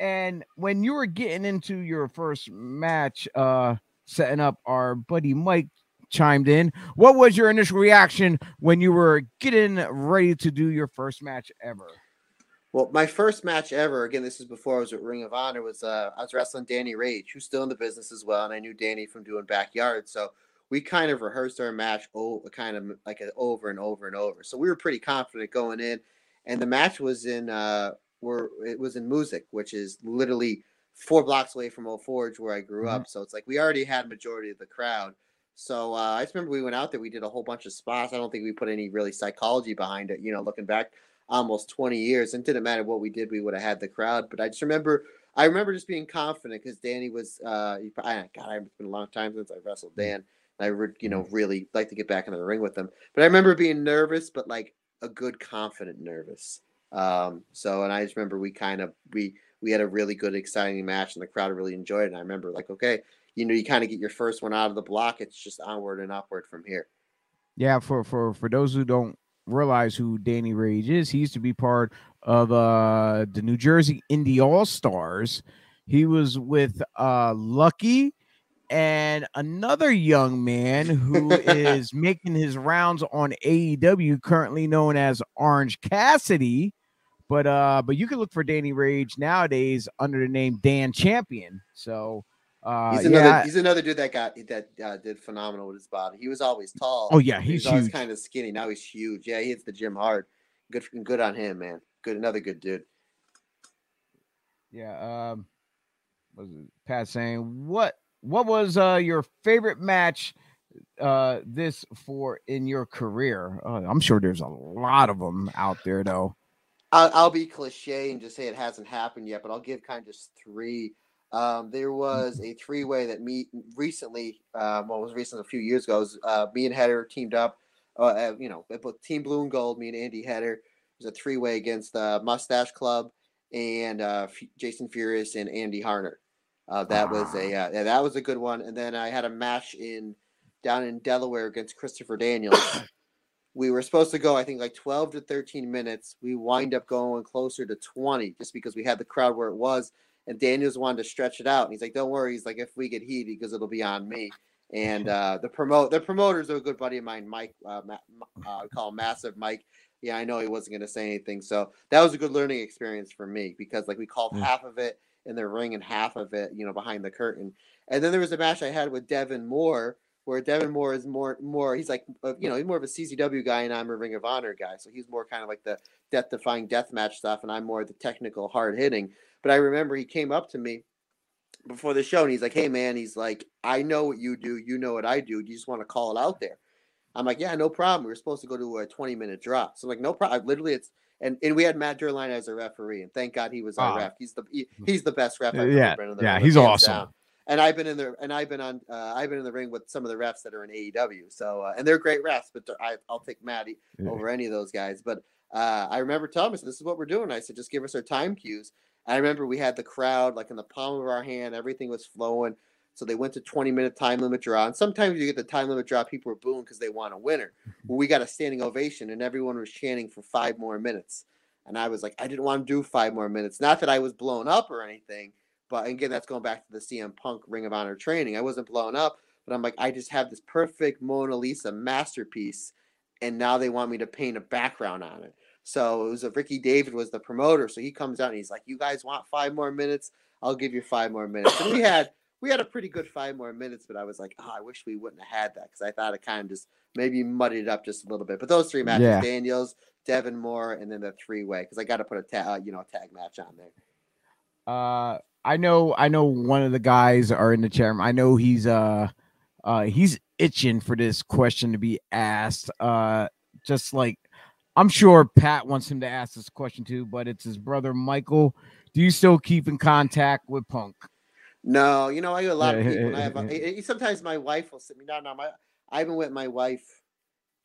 and when you were getting into your first match, uh setting up, our buddy Mike chimed in. What was your initial reaction when you were getting ready to do your first match ever? Well, my first match ever, again, this is before I was at Ring of Honor, was uh, I was wrestling Danny Rage, who's still in the business as well, and I knew Danny from doing backyard, so we kind of rehearsed our match, oh, kind of like a, over and over and over. So we were pretty confident going in, and the match was in uh, where it was in Moosic, which is literally four blocks away from Old Forge where I grew up. So it's like we already had majority of the crowd. So uh, I just remember we went out there, we did a whole bunch of spots. I don't think we put any really psychology behind it. You know, looking back, almost 20 years and didn't matter what we did we would have had the crowd but i just remember i remember just being confident because danny was uh I, god it's been a long time since i wrestled dan i would you know really like to get back into the ring with him but i remember being nervous but like a good confident nervous um so and i just remember we kind of we we had a really good exciting match and the crowd really enjoyed it and i remember like okay you know you kind of get your first one out of the block it's just onward and upward from here. Yeah, for for for those who don't realize who Danny Rage is, he used to be part of uh the New Jersey Indie All Stars. He was with uh Lucky and another young man who is making his rounds on AEW, currently known as Orange Cassidy. But uh, but you can look for Danny Rage nowadays under the name Dan Champion. So uh, he's another yeah. he's another dude that got that uh, did phenomenal with his body. He was always tall. Oh yeah, he he's was always kind of skinny. Now he's huge. Yeah, he hits the gym hard. Good good on him, man. Good another good dude. Yeah. Um, was it Pat saying what? What was uh your favorite match? Uh, this for in your career? Uh, I'm sure there's a lot of them out there, though. I'll, I'll be cliche and just say it hasn't happened yet, but I'll give kind of just three. Um, there was a three way that me recently, uh, well, was recently a few years ago. Was, uh, me and Header teamed up. Uh, uh you know, both Team Blue and Gold. Me and Andy Header. It was a three way against the Mustache Club and uh, F- Jason Furious and Andy Harner. Uh, that was a uh, yeah, that was a good one. And then I had a match in down in Delaware against Christopher Daniels. we were supposed to go, I think, like 12 to 13 minutes. We wind up going closer to 20 just because we had the crowd where it was. And Daniels wanted to stretch it out. And he's like, don't worry. He's like, if we get heated, because it'll be on me. And uh, the promote the promoters are a good buddy of mine, Mike. Uh, uh, call him Massive Mike. Yeah, I know he wasn't going to say anything. So that was a good learning experience for me because like we called mm. half of it in the ring and half of it, you know, behind the curtain. And then there was a match I had with Devon Moore where Devon Moore is more more he's like uh, you know he's more of a CZW guy and I'm a Ring of Honor guy, so he's more kind of like the death defying death match stuff, and I'm more the technical hard hitting. But I remember he came up to me before the show and he's like, "Hey man," he's like, "I know what you do, you know what I do. Do you just want to call it out there?" I'm like, "Yeah, no problem. We were supposed to go to a 20 minute drop, so I'm like, no problem. Literally, it's and, and we had Matt Durline as a referee, and thank God he was our ref. He's the he, he's the best ref. I've yeah, yeah, he's awesome. Down and I've been in the and I've been on uh, I've been in the ring with some of the refs that are in AEW. So uh, and they're great refs, but I, will take Maddie yeah. over any of those guys. But uh, I remember Thomas, this is what we're doing. I said, just give us our time cues. I remember we had the crowd like in the palm of our hand, everything was flowing. So they went to 20 minute time limit draw. And sometimes you get the time limit draw, people are booing because they want a winner. Mm-hmm. Well, we got a standing ovation and everyone was chanting for five more minutes. And I was like, I didn't want to do five more minutes. Not that I was blown up or anything, but again, that's going back to the CM Punk Ring of Honor training. I wasn't blown up, but I'm like, I just have this perfect Mona Lisa masterpiece, and now they want me to paint a background on it. So it was a Ricky David was the promoter, so he comes out and he's like, "You guys want five more minutes? I'll give you five more minutes." And we had we had a pretty good five more minutes, but I was like, "Oh, I wish we wouldn't have had that because I thought it kind of just maybe muddied it up just a little bit." But those three matches, yeah. Daniels, Devon Moore, and then the three way because I got to put a ta- uh, you know tag match on there. Uh, I know I know one of the guys are in the chair. I know he's uh uh he's itching for this question to be asked. Uh just like I'm sure Pat wants him to ask this question too, but it's his brother Michael. Do you still keep in contact with Punk? No, you know, I get a lot of people. I have, sometimes my wife will sit me down. Now, my I've been with my wife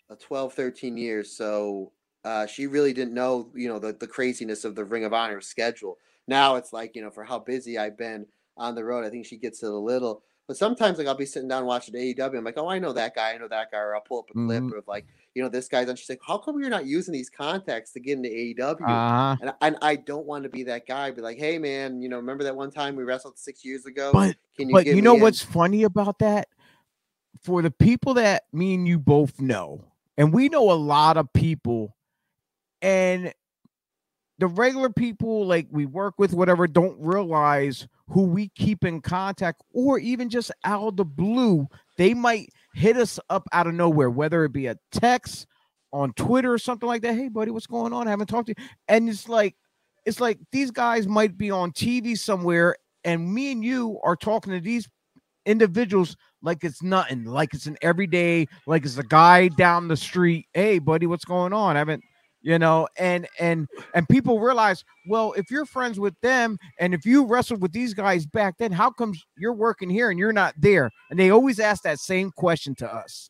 uh, 12, 13 years, so uh, she really didn't know, you know, the, the craziness of the Ring of Honor schedule. Now it's like, you know, for how busy I've been on the road, I think she gets it a little. But sometimes, like, I'll be sitting down watching AEW. I'm like, oh, I know that guy. I know that guy. Or I'll pull up a clip mm-hmm. of, like, you know, this guy's on. She's like, how come you're not using these contacts to get into AEW? Uh-huh. And, and I don't want to be that guy. Be like, hey, man, you know, remember that one time we wrestled six years ago? But, Can you, but you know what's funny about that? For the people that me and you both know, and we know a lot of people, and the regular people like we work with whatever don't realize who we keep in contact or even just out of the blue they might hit us up out of nowhere whether it be a text on twitter or something like that hey buddy what's going on? I haven't talked to you. And it's like it's like these guys might be on tv somewhere and me and you are talking to these individuals like it's nothing like it's an everyday like it's a guy down the street hey buddy what's going on? I haven't you know and and and people realize well if you're friends with them and if you wrestled with these guys back then how comes you're working here and you're not there? And they always ask that same question to us.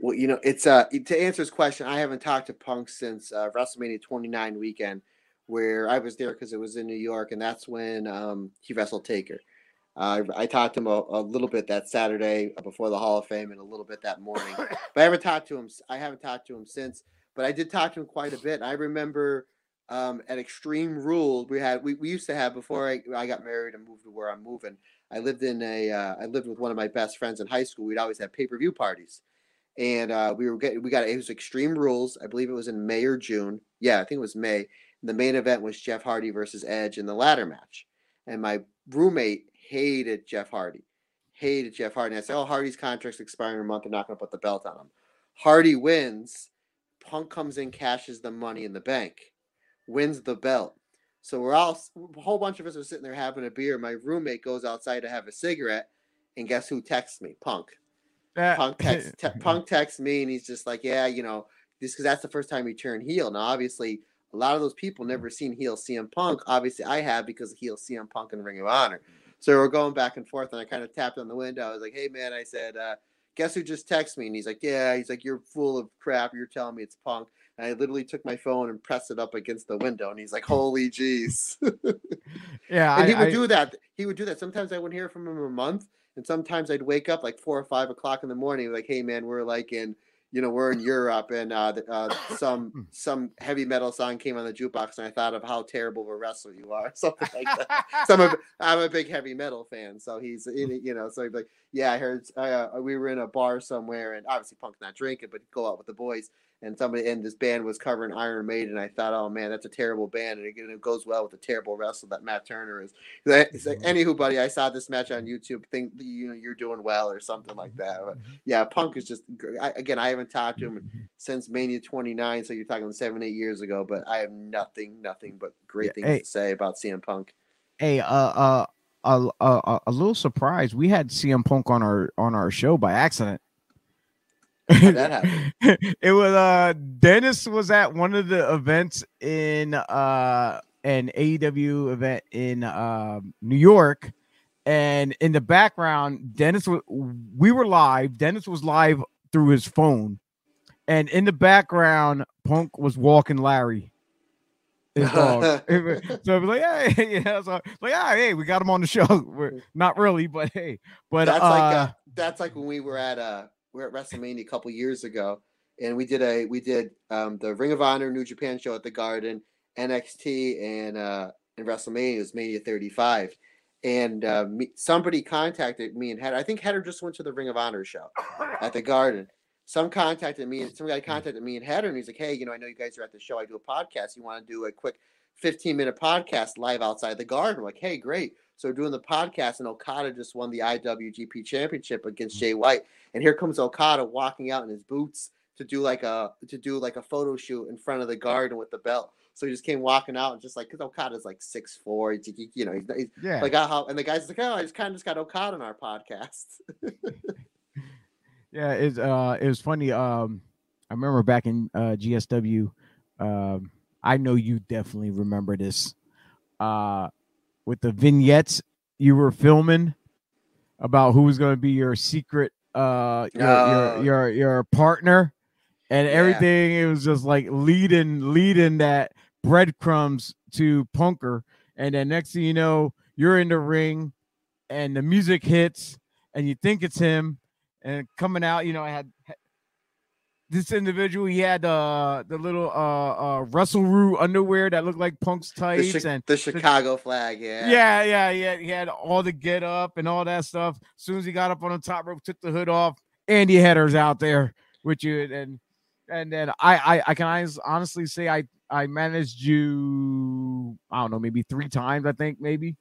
Well you know it's uh to answer his question i haven't talked to punk since uh, wrestlemania 29 weekend where i was there because it was in new york and that's when um he wrestled taker. Uh, I talked to him a, a, little bit that Saturday before the Hall of Fame and a little bit that morning, but I haven't talked to him. I haven't talked to him since but I did talk to him quite a bit. I remember um, at Extreme Rule, we had we, we used to have before I, I got married and moved to where I'm moving. I lived in a uh, I lived with one of my best friends in high school. We'd always have pay per view parties, and uh, we were getting we got it was Extreme Rules. I believe it was in May or June. Yeah, I think it was May. And the main event was Jeff Hardy versus Edge in the ladder match, and my roommate hated Jeff Hardy, hated Jeff Hardy. And I said, "Oh, Hardy's contract's expiring in a month. They're not going to put the belt on him." Hardy wins Punk comes in, cashes the money in the bank, wins the belt. So we're all a whole bunch of us are sitting there having a beer. My roommate goes outside to have a cigarette, and guess who texts me? Punk. Uh, Punk texts te- Punk texts me, and he's just like, "Yeah, you know, this because that's the first time he turned heel." Now, obviously, a lot of those people never seen heel CM Punk. Obviously, I have because of heel CM Punk and Ring of Honor. So we're going back and forth, and I kind of tapped on the window. I was like, "Hey, man," I said, uh, "Guess who just texted me?" And he's like, "Yeah." He's like, "You're full of crap. You're telling me it's Punk." And I literally took my phone and pressed it up against the window, and he's like, "Holy jeez!" yeah, and he I- would I- do that. He would do that. Sometimes I wouldn't hear from him a month, and sometimes I'd wake up like four or five o'clock in the morning, like, "Hey, man, we're like in." You know, we're in Europe, and uh, uh, some some heavy metal song came on the jukebox, and I thought of how terrible of a wrestler you are, something like that. So I'm a, I'm a big heavy metal fan, so he's in you know, so he'd like, yeah, I heard uh, we were in a bar somewhere, and obviously Punk's not drinking, but he'd go out with the boys, and somebody and this band was covering Iron Maiden. I thought, oh man, that's a terrible band, and it, it goes well with the terrible wrestler that Matt Turner is. It's like, anywho, buddy, I saw this match on YouTube. Think you know you're doing well or something like that. But yeah, Punk is just I, again. I haven't talked to him since Mania 29, so you're talking seven, eight years ago. But I have nothing, nothing but great Yeah, things hey. to say about CM Punk. Hey, uh, uh, a, a, a, a little surprise. We had CM Punk on our on our show by accident. How'd that happen? it was uh Dennis was at one of the events in uh an AEW event in uh, New York, and in the background, Dennis was we were live. Dennis was live through his phone, and in the background, Punk was walking Larry. His dog. so I was like, hey, yeah, so like, ah, hey, we got him on the show. We're not really, but hey, but that's uh, like uh, that's like when we were at uh we are at WrestleMania a couple years ago, and we did a we did um the Ring of Honor New Japan show at the Garden, NXT, and uh and WrestleMania it was Mania 35. And uh, me, somebody contacted me and Heather. I think Heather just went to the Ring of Honor show at the Garden. Some contacted me and some guy contacted me and Heather, and he's like, "Hey, you know, I know you guys are at the show. I do a podcast. You want to do a quick 15 minute podcast live outside the Garden?" I'm like, "Hey, great." So we're doing the podcast, and Okada just won the IWGP Championship against Jay White, and here comes Okada walking out in his boots to do like a to do like a photo shoot in front of the Garden with the belt. So he just came walking out and just like because Okada's like six four, you know, he's, he's yeah, like how and the guy's like, oh, I just kind of just got Okada on our podcast. Yeah, it's uh it was funny. Um I remember back in uh GSW, um, I know you definitely remember this. Uh with the vignettes you were filming about who was gonna be your secret uh your Oh. your, your your partner and Yeah. everything it was just like leading leading that breadcrumbs to punker and then next thing you know you're in the ring and the music hits and you think it's him and coming out, you know, I had this individual. He had uh the little uh uh Russell Roo underwear that looked like Punk's the, Chi- and the Chicago flag, yeah. yeah, yeah, yeah. He had all the get up and all that stuff. As soon as he got up on the top rope, took the hood off. Andy Header's out there with you, and and then I I, I can honestly say I I managed you. I don't know, maybe three times. I think maybe.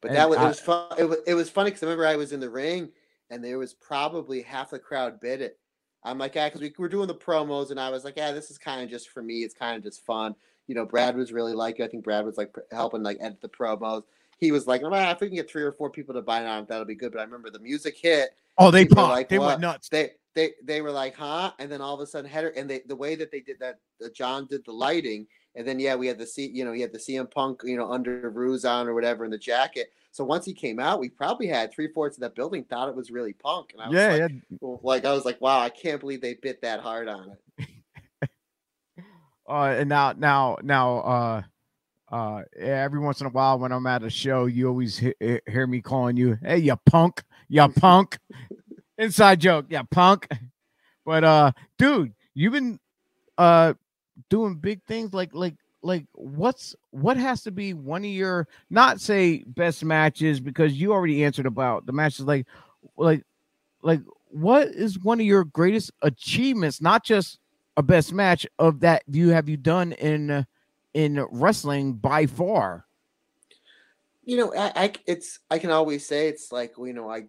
But And that was it was fun. It was, it was funny because I remember I was in the ring and there was probably half the crowd bid it. I'm like, yeah, because we were doing the promos and I was like, yeah, this is kind of just for me. It's kind of just fun. You know, Brad was really like, it. I think Brad was like helping like edit the promos. He was like, ah, if we can get three or four people to buy it on, that'll be good. But I remember the music hit. Oh, they popped. like, they "What?" went nuts. They they they were like, huh? And then all of a sudden, header and they the way that they did that, uh, John did the lighting, and then yeah, we had the C, you know, he had the CM Punk, you know, under ruse on or whatever in the jacket. So once he came out, we probably had three fourths of that building thought it was really Punk, and I was Yeah, like, yeah. like I was like, wow, I can't believe they bit that hard on it. Uh, and now, now, now, uh, uh, every once in a while when I'm at a show, you always he- he- hear me calling you, "Hey, you punk, you punk." Inside joke, yeah, punk. But uh, dude, you've been uh doing big things like like like what's what has to be one of your not say best matches because you already answered about the matches like like like what is one of your greatest achievements not just a best match of that you have you done in in wrestling by far You know, I it's I can always say it's like you know I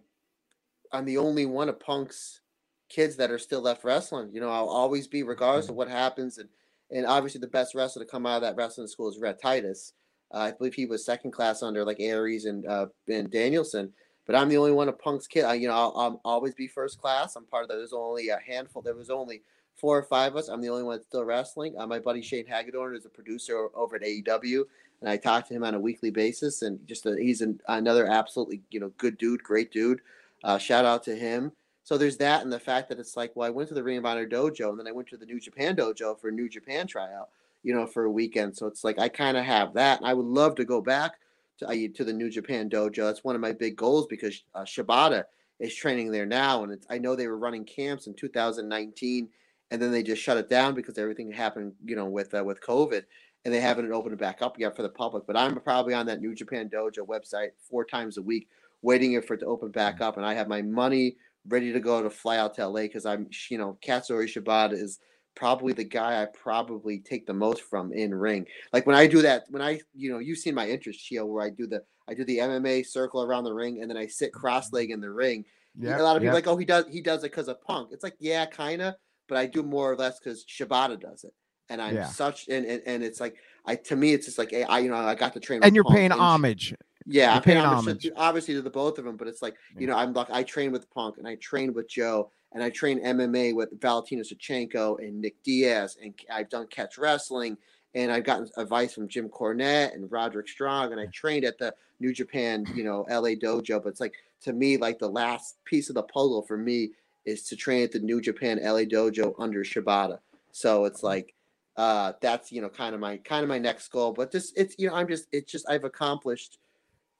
I'm the only one of Punk's kids that are still left wrestling. You know, I'll always be regardless mm-hmm. of what happens, and and obviously the best wrestler to come out of that wrestling school is Red Titus. Uh, I believe he was second class under like Aries and uh, and Danielson. But I'm the only one of Punk's kid. I, you know, I'll, I'll always be first class. I'm part of that. There's only a handful. There was only four or five of us. I'm the only one that's still wrestling. Uh, my buddy Shane Hagadorn is a producer over at AEW, and I talk to him on a weekly basis. And just a, he's an, another absolutely you know good dude, great dude. Uh, shout out to him. So there's that, and the fact that it's like, well, I went to the Ring of Honor dojo, and then I went to the New Japan dojo for a New Japan tryout, you know, for a weekend. So it's like I kind of have that, and I would love to go back to uh, to the New Japan dojo. That's one of my big goals because uh, Shibata is training there now, and I know they were running camps in 2019, and then they just shut it down because everything happened, you know, with uh, with COVID, and they haven't opened it back up yet for the public. But I'm probably on that New Japan dojo website four times a week, waiting for it to open back up, and I have my money ready to go to fly out to LA because I'm, you know, Katsuyori Shibata is probably the guy I probably take the most from in ring. Like when I do that, when I, you know, you've seen my interest, Chio, where I do the, I do the MMA circle around the ring and then I sit cross leg in the ring. Yeah, a lot of people like, oh, he does, he does it because of Punk. It's like, yeah, kind of, but I do more or less because Shibata does it. And I'm yeah. such, and, and, and it's like, I, to me, it's just like, hey, I, you know, I got to train. And you're Punk paying and homage. Yeah, I'm paying homage, to, obviously to the both of them, but it's like you know, I'm like I train with Punk and I train with Joe and I train MMA with Valentina Shevchenko and Nick Diaz and I've done catch wrestling and I've gotten advice from Jim Cornette and Roderick Strong and I trained at the New Japan, you know, LA dojo. But it's like to me, like the last piece of the puzzle for me is to train at the New Japan LA dojo under Shibata. So it's like uh that's you know kind of my kind of my next goal. But this it's you know, I'm just it's just I've accomplished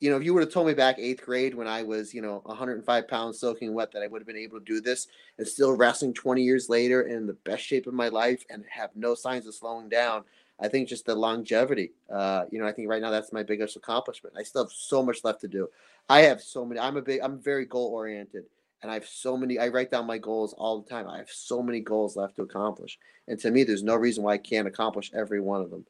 you know, if you would have told me back eighth grade when I was, you know, 105 pounds soaking wet that I would have been able to do this and still wrestling 20 years later in the best shape of my life and have no signs of slowing down. I think just the longevity. Uh, you know, I think right now that's my biggest accomplishment. I still have so much left to do. I have so many. I'm a big. I'm very goal oriented, and I have so many. I write down my goals all the time. I have so many goals left to accomplish, and to me, there's no reason why I can't accomplish every one of them.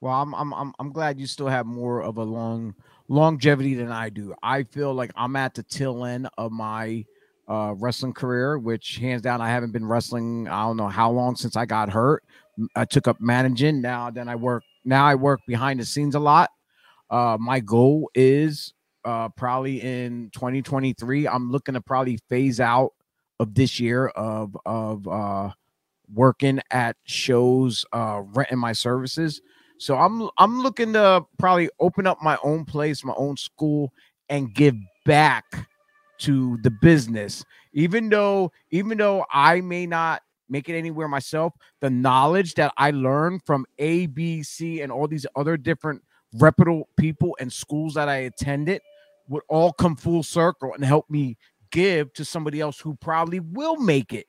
Well, I'm I'm I'm, I'm glad you still have more of a long longevity than I do. I feel like I'm at the tail end of my uh, wrestling career, which hands down, I haven't been wrestling. I don't know how long since I got hurt. I took up managing. Now, then I work. Now I work behind the scenes a lot. Uh, my goal is uh, probably in 2023. I'm looking to probably phase out of this year of of uh, working at shows, uh, renting my services so I'm I'm looking to probably open up my own place, my own school, and give back to the business. Even though even though I may not make it anywhere myself, the knowledge that I learned from ABC and all these other different reputable people and schools that I attended would all come full circle and help me give to somebody else who probably will make it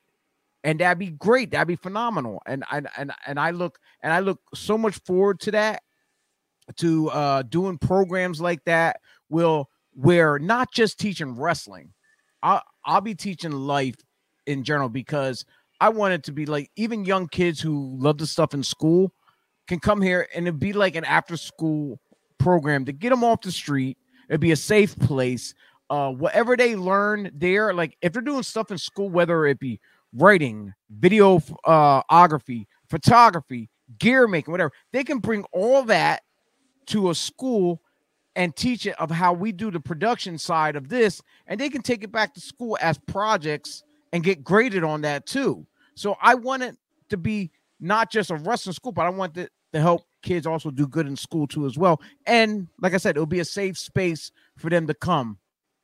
and that'd be great. That'd be phenomenal. And and and and I look and I look so much forward to that, to uh doing programs like that. Will where not just teaching wrestling, I'll I'll be teaching life in general because I want it to be like even young kids who love the stuff in school can come here and it'd be like an after school program to get them off the street. It'd be a safe place. Uh, whatever they learn there, like if they're doing stuff in school, whether it be writing, videography, uh, photography, gear making, whatever. They can bring all that to a school and teach it of how we do the production side of this, and they can take it back to school as projects and get graded on that too. So I want it to be not just a wrestling school, but I want it to help kids also do good in school too as well. And like I said, it'll be a safe space for them to come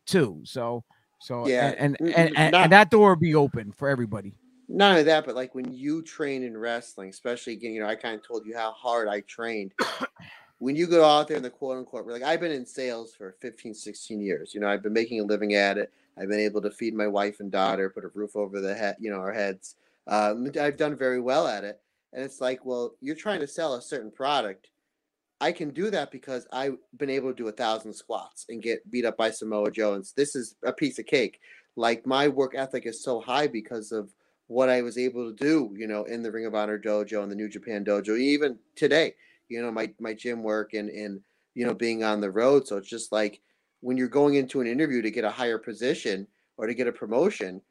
too. So so yeah, and and, and, and, not, and that door will be open for everybody. Not only that, but like when you train in wrestling, especially again, you know, I kind of told you how hard I trained. when you go out there in the quote unquote, like I've been in sales for 15, 16 years. You know, I've been making a living at it. I've been able to feed my wife and daughter, put a roof over the head, you know, our heads. Um, I've done very well at it. And it's like, well, you're trying to sell a certain product I can do that because I've been able to do a thousand squats and get beat up by Samoa Joe. This is a piece of cake. Like my work ethic is so high because of what I was able to do, you know, in the Ring of Honor dojo and the New Japan dojo, even today, you know, my my gym work and and you know being on the road. So it's just like when you're going into an interview to get a higher position or to get a promotion,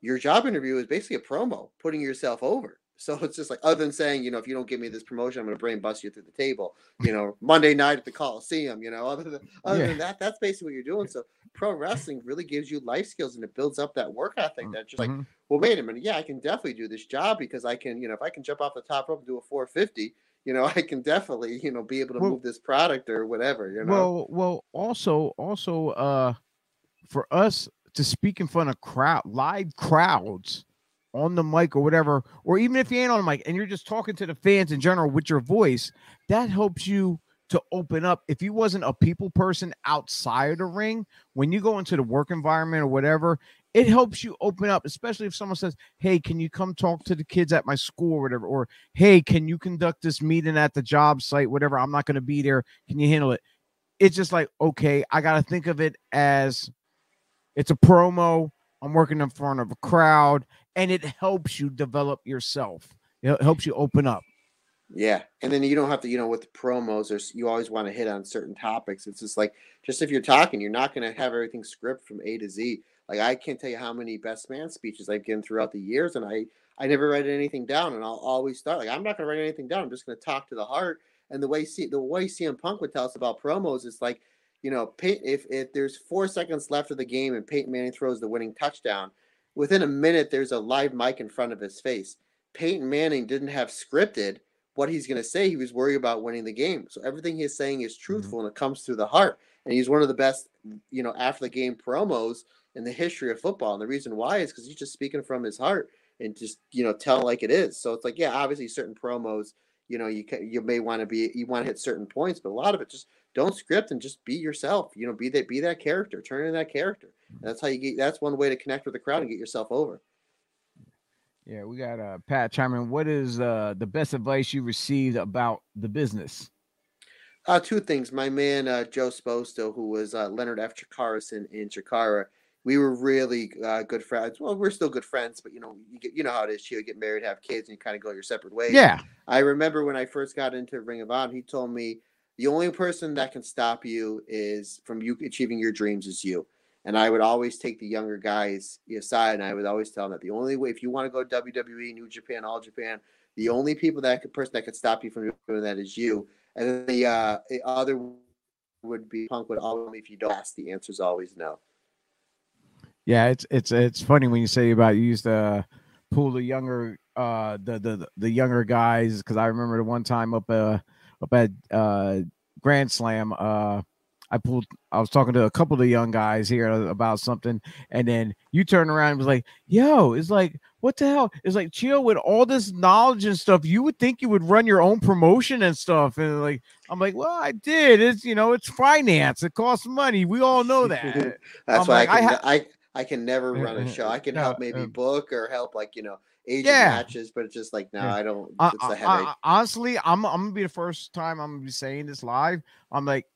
your job interview is basically a promo, putting yourself over. So it's just like other than saying, you know, if you don't give me this promotion, I'm going to brain bust you through the table. You know, Monday night at the Coliseum. You know, other than other yeah. than that, that's basically what you're doing. So pro wrestling really gives you life skills and it builds up that work ethic. Mm, That's just mm-hmm. like, well, wait a minute, yeah, I can definitely do this job because I can, you know, if I can jump off the top rope and do a 450, you know, I can definitely, you know, be able to well, move this product or whatever. You know. Well, well, also, also, uh, for us to speak in front of crowd, live crowds on the mic or whatever, or even if you ain't on the mic and you're just talking to the fans in general with your voice, that helps you to open up. If you wasn't a people person outside the ring, when you go into the work environment or whatever, it helps you open up, especially if someone says, Hey, can you come talk to the kids at my school or whatever? Or, Hey, can you conduct this meeting at the job site, whatever? I'm not going to be there. Can you handle it? It's just like, okay, I got to think of it as it's a promo. I'm working in front of a crowd and it helps you develop yourself. It helps you open up. Yeah, and then you don't have to, you know, with the promos, there's you always want to hit on certain topics. It's just like, just if you're talking, you're not going to have everything script from A to Z. Like I can't tell you how many best man speeches I've given throughout the years, and I I never write anything down, and I'll always start like I'm not going to write anything down. I'm just going to talk to the heart. And the way see the way CM Punk would tell us about promos is like, you know, if if there's four seconds left of the game and Peyton Manning throws the winning touchdown, within a minute there's a live mic in front of his face. Peyton Manning didn't have scripted what he's going to say. He was worried about winning the game. So everything he's saying is mm-hmm. truthful mm-hmm. and it comes through the heart. And he's one of the best, you know, after the game promos in the history of football. And the reason why is because he's just speaking from his heart and just, you know, tell like it is. So it's like, yeah, obviously certain promos, you know, you can, you may want to be, you want to hit certain points, but a lot of it just don't script and just be yourself. You know, be that, be that character, turn into that character. And that's how you get. That's one way to connect with the crowd and get yourself over. Yeah, we got uh Pat chime What is uh the best advice you received about the business? Uh, two things. My man uh, Joe Sposto, who was uh, Leonard F. Chikara's in, in Chikara, we were really uh, good friends. Well, we're still good friends, but you know, you get you know how it is. You get married, have kids, and you kind of go your separate ways. Yeah. I remember when I first got into Ring of Honor, he told me the only person that can stop you is from you achieving your dreams is you. And I would always take the younger guys aside, and I would always tell them that the only way, if you want to go WWE, New Japan, All Japan, the only people that could person that could stop you from doing that is you. And then the, uh, the other would be Punk would always, if you don't ask, the answer is always no. Yeah, it's it's it's funny when you say about you used to pull the younger uh the the the younger guys because I remember the one time up uh up at uh Grand Slam uh I pulled, I was talking to a couple of the young guys here about something, and then you turn around and was like, "Yo, it's like, what the hell?" It's like, chill with all this knowledge and stuff. You would think you would run your own promotion and stuff, and like, I'm like, well, I did. It's you know, it's finance. It costs money. We all know that. That's I'm why like, I, can, I, I I can never run a show. I can help maybe book or help like you know agent yeah. matches, but it's just like no, yeah. I don't. It's a headache. honestly, I'm I'm gonna be the first time I'm gonna be saying this live. I'm like,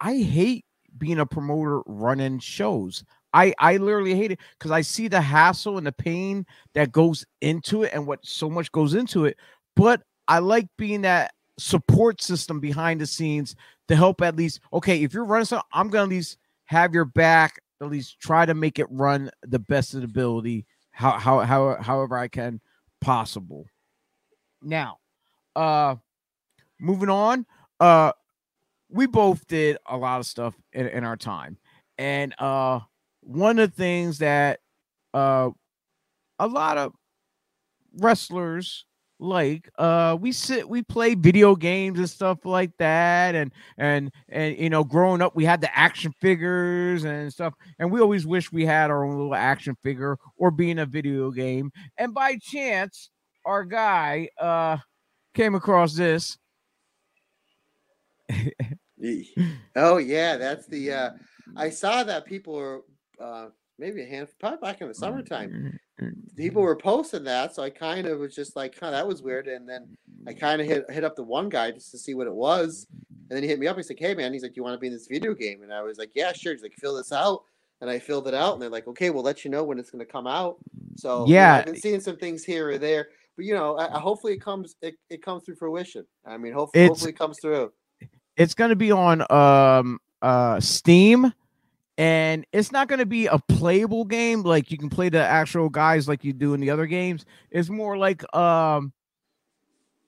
I hate being a promoter running shows. I I literally hate it because I see the hassle and the pain that goes into it and what so much goes into it. But I like being that support system behind the scenes to help at least. Okay, if you're running something, I'm gonna at least have your back. At least try to make it run the best of the ability, how how how however I can possible. Now, uh, moving on. Uh, we both did a lot of stuff in, in our time. And uh one of the things that uh a lot of wrestlers like uh we sit we play video games and stuff like that and and and you know growing up we had the action figures and stuff and we always wish we had our own little action figure or being a video game and by chance our guy uh came across this oh yeah, that's the. uh I saw that people were uh maybe a handful probably back in the summertime. People were posting that, so I kind of was just like, "Huh, that was weird." And then I kind of hit hit up the one guy just to see what it was, and then he hit me up. He's like, "Hey man," he's like, "Do you want to be in this video game?" And I was like, "Yeah, sure." He's like, "Fill this out." And I filled it out, and they're like, "Okay, we'll let you know when it's going to come out." So yeah, you know, I've been seeing some things here or there, but you know, I, I hopefully it comes it, it comes through fruition. I mean, hopefully, hopefully it comes through. It's going to be on um uh Steam and it's not going to be a playable game like you can play the actual guys like you do in the other games. It's more like um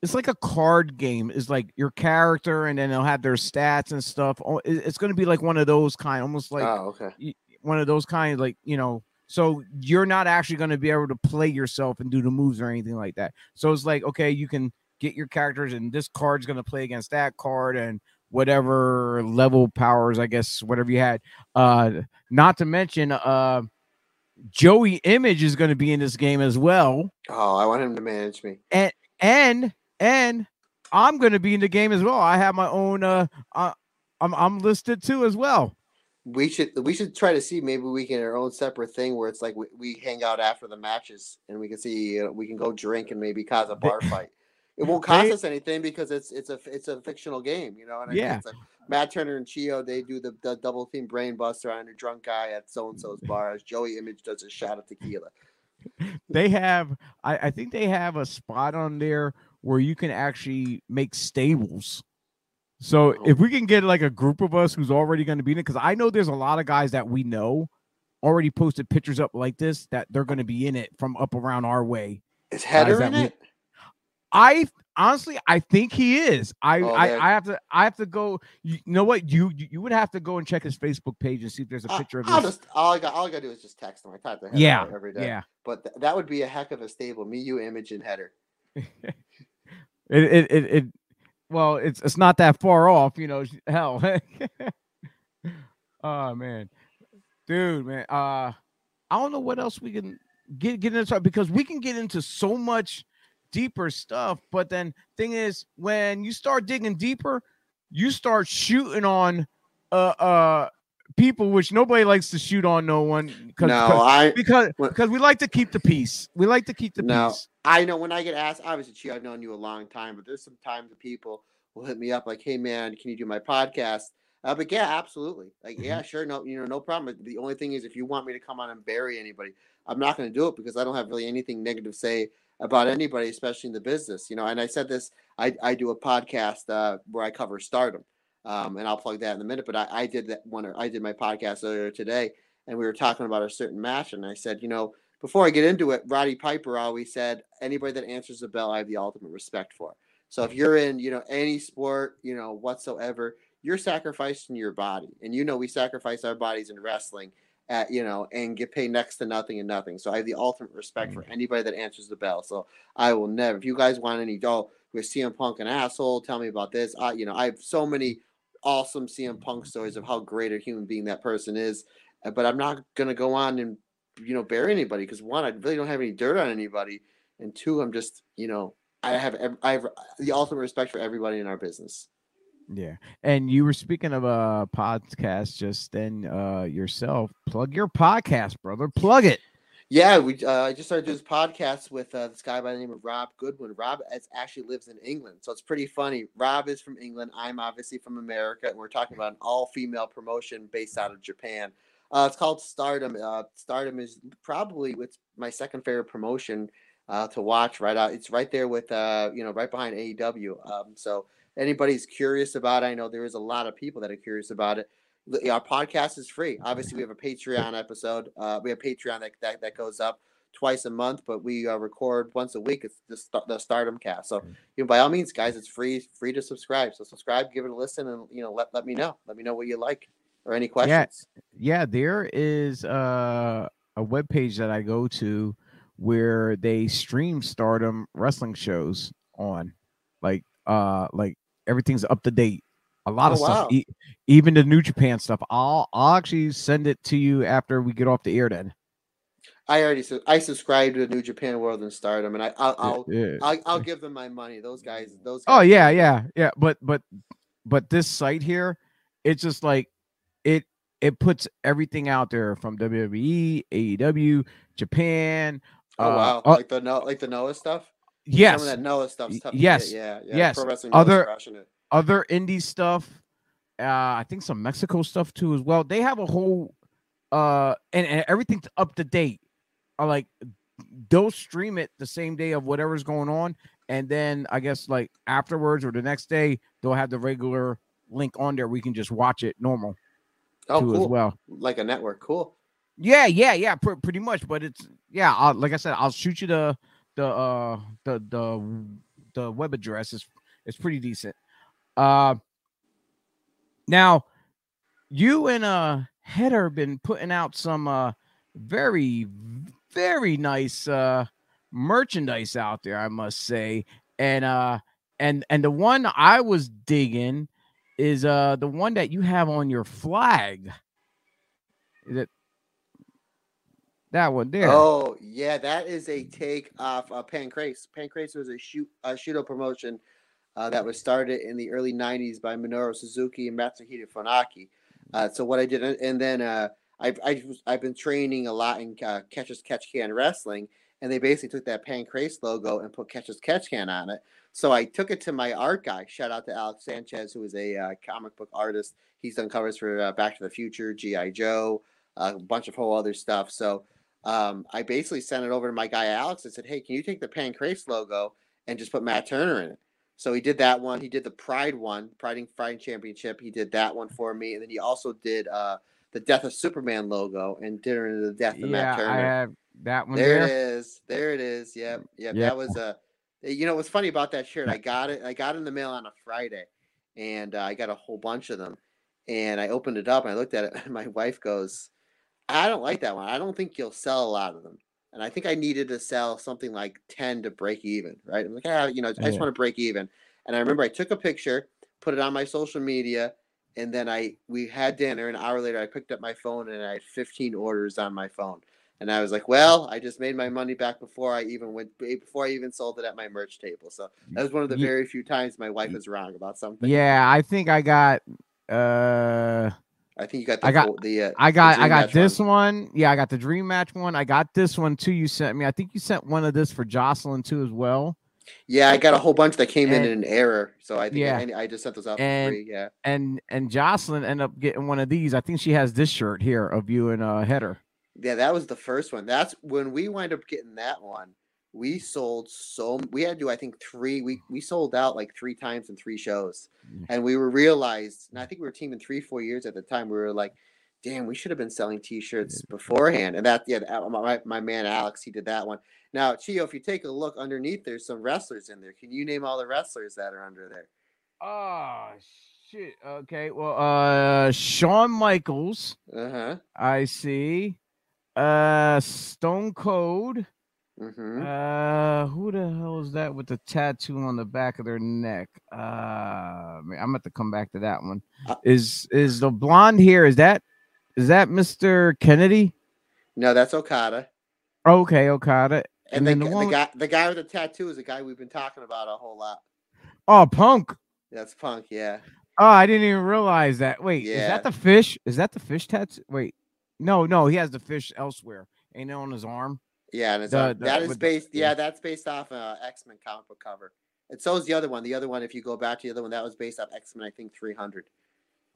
it's like a card game. It's like your character, and then they'll have their stats and stuff. Oh, It's going to be like one of those kind, almost like oh, okay. one of those kind, like you know. So you're not actually going to be able to play yourself and do the moves or anything like that. So it's like okay, you can get your characters, and this card's going to play against that card, and whatever level powers, I guess, whatever you had. Uh, not to mention, uh, Joey Image is going to be in this game as well Oh, I want him to manage me. and and and I'm gonna be in the game as well. I have my own. Uh, uh I'm I'm listed too as well. We should we should try to see maybe we can our own separate thing where it's like we, we hang out after the matches and we can see uh, we can go drink and maybe cause a bar fight. It won't cost They- us anything because it's it's a it's a fictional game, you know. And Yeah. it's like Matt Turner and Chio they do the, the double team brain buster on a drunk guy at so and so's mm-hmm. bar as Joey Image does a shot of tequila. They have. I I think they have a spot on there where you can actually make stables. So Oh. if we can get like a group of us who's already going to be in it, because I know there's a lot of guys that we know already posted pictures up like this that they're going to be in it from up around our way. Is Header that in we- it? I honestly, I think he is. I, Oh, I, I have to, I have to go. You know what? You, you would have to go and check his Facebook page and see if there's a picture of I'll this. just all I got all I got to do is just text him. I talk to Header Yeah, every day. yeah, But th- that would be a heck of a stable. Me, you, Image, and Header. it, it, it, it, well, it's it's not that far off, you know. Hell, oh man, dude, man. Uh, I don't know what else we can get get into because we can get into so much deeper stuff. But then thing is, when you start digging deeper, you start shooting on uh uh people which nobody likes to shoot on no one because No, I because because we like to keep the peace. We like to keep the No. peace. I know when I get asked, obviously, Chi, I've known you a long time, but there's some times that people will hit me up like, "Hey, man, can you do my podcast?" Uh, but yeah, absolutely. Like, yeah, sure, no, you know, no problem. The only thing is, if you want me to come on and bury anybody, I'm not going to do it because I don't have really anything negative to say about anybody, especially in the business. You know, and I said this, I I do a podcast uh, where I cover stardom, um, and I'll plug that in a minute. But I, I did that one. I did my podcast earlier today, and we were talking about a certain match, and I said, you know before I get into it, Roddy Piper always said, anybody that answers the bell, I have the ultimate respect for. So if you're in, you know, any sport, you know, whatsoever, you're sacrificing your body. And you know, we sacrifice our bodies in wrestling at, you know, and get paid next to nothing and nothing. So I have the ultimate respect for anybody that answers the bell. So I will never, if you guys want any, oh, with CM Punk an asshole, tell me about this. I, you know, I have so many awesome CM Punk stories of how great a human being that person is. uh, But I'm not going to go on and you know bury anybody because one i really don't have any dirt on anybody and two i'm just you know i have i have the ultimate respect for everybody in our business Yeah. And you were speaking of a podcast just then uh yourself. Plug your podcast, brother. Plug it. yeah we uh, i just started doing this podcast with uh, this guy by the name of rob goodwin rob actually lives in england so it's pretty funny rob is from england i'm obviously from america and we're talking about an all-female promotion based out of japan uh, it's called stardom uh, stardom is probably it's my second favorite promotion uh, to watch right out it's right there with uh, you know right behind aew um, so anybody's curious about it, I know there is a lot of people that are curious about it. Our podcast is free. Obviously, we have a Patreon episode. Uh, we have Patreon that, that, that goes up twice a month, but we uh, record once a week. It's the, st- the Stardom Cast. So, you know, by all means, guys, it's free free to subscribe. So subscribe, give it a listen, and you know, let, let me know. Let me know what you like or any questions. Yeah, there is uh, a web page that I go to where they stream stardom wrestling shows on. Like uh like everything's up to date. A lot Oh, of stuff. wow. e- even the New Japan stuff. I'll I'll actually send it to you after we get off the air then. I already su- I subscribe to the New Japan World and Stardom, and I I'll I'll, Yeah. I'll, I'll give them my money. Those guys, those. Oh guys- yeah, yeah, yeah. But but but this site here, it's just like it it puts everything out there from WWE, AEW, Japan. Oh uh, wow, uh, like the no, like the Noah stuff. Yes, Some of that Noah stuff. Y- Tough to yes, get. yeah, yeah. yes. Pro Wrestling Other- other indie stuff. Uh, I think some Mexico stuff too as well. They have a whole uh and, and everything's up to date. Uh, like they'll stream it the same day of whatever's going on, and then I guess like afterwards or the next day they'll have the regular link on there. We can just watch it normal. Oh, too as cool. well. Like a network. Cool. Yeah, yeah, yeah, pr- pretty much. But it's yeah, I'll, like I said, I'll shoot you the the uh the the the web address. is It's pretty decent. Uh, now you and uh Header been putting out some uh very very nice uh merchandise out there, I must say, and uh and and the one I was digging is uh the one that you have on your flag. Is it that one there? Oh yeah, that is a take off uh, Pancrase. Pancrase was a shoot a shooto promotion uh, that was started in the early '90s by Minoru Suzuki and Matsuhito Funaki. Uh, so what I did, and then uh, I've I, I've been training a lot in uh, Catch as Catch Can wrestling, and they basically took that Pancrase logo and put Catch as Catch Can on it. So I took it to my art guy. Shout out to Alex Sanchez, who is a uh, comic book artist. He's done covers for uh, Back to the Future, GI Joe, a bunch of whole other stuff. So um, I basically sent it over to my guy Alex and said, "Hey, can you take the Pancrase logo and just put Matt Turner in it?" So he did that one. He did the Pride one, Pride and Pride Championship. He did that one for me, and then he also did uh, the Death of Superman logo and did Dinner into the Death of yeah, Matt Turner. I have that one there, there. it is. There it is. Yep, yep. Yeah. That was a. You know what's funny about that shirt? I got it. I got it in the mail on a Friday, and uh, I got a whole bunch of them. And I opened it up and I looked at it. And my wife goes, "I don't like that one. I don't think you'll sell a lot of them." And I think I needed to sell something like ten to break even. Right? I'm like, ah, you know, I just Yeah. want to break even. And I remember I took a picture, put it on my social media, and then I we had dinner. An hour later, I picked up my phone and I had 15 orders on my phone. And I was like, well, I just made my money back before I even went before I even sold it at my merch table. So that was one of the very few times my wife was wrong about something. Yeah, I think I got uh I think you got the I got- full- the uh, I got I got this one. one. Yeah, I got the dream match one. I got this one too. You sent me. I think you sent one of this for Jocelyn too as well. Yeah, I got a whole bunch that came in And- in an error. So I think Yeah. I, I just sent those out for And- free. Yeah. And and Jocelyn ended up getting one of these. I think she has this shirt here of you and uh header. Yeah, that was the first one. That's when we wind up getting that one. We sold so we had to do I think three we we sold out like three times in three shows. And we were realized, and I think we were teaming three, four years at the time. We were like, damn, we should have been selling t-shirts beforehand. And that yeah, my, my man Alex, he did that one. Now, Chio, if you take a look underneath, there's some wrestlers in there. Can you name all the wrestlers that are under there? Oh shit. Okay. Well, uh Shawn Michaels, Uh-huh. I see. Uh Stone Cold. Mm-hmm. Uh who the hell is that with the tattoo on the back of their neck? Uh I'm about to come back to that one. Uh, Is is the blonde here? Is that is that Mr. Kennedy? no, that's Okada. Okay, Okada. And, And then the the with- guy the guy with the tattoo is a guy we've been talking about a whole lot. Oh, Punk. That's Punk, yeah. Oh, I didn't even realize that. Wait, is that the fish? Is that the fish tattoo? Wait, no, no, he has the fish elsewhere. Ain't it on his arm? Yeah, and it's The- on- the- that is with the- based. yeah. Yeah, that's based off uh, X Men comic book cover. And so is the other one. The other one, if you go back to the other one, that was based off X Men. I think three hundred.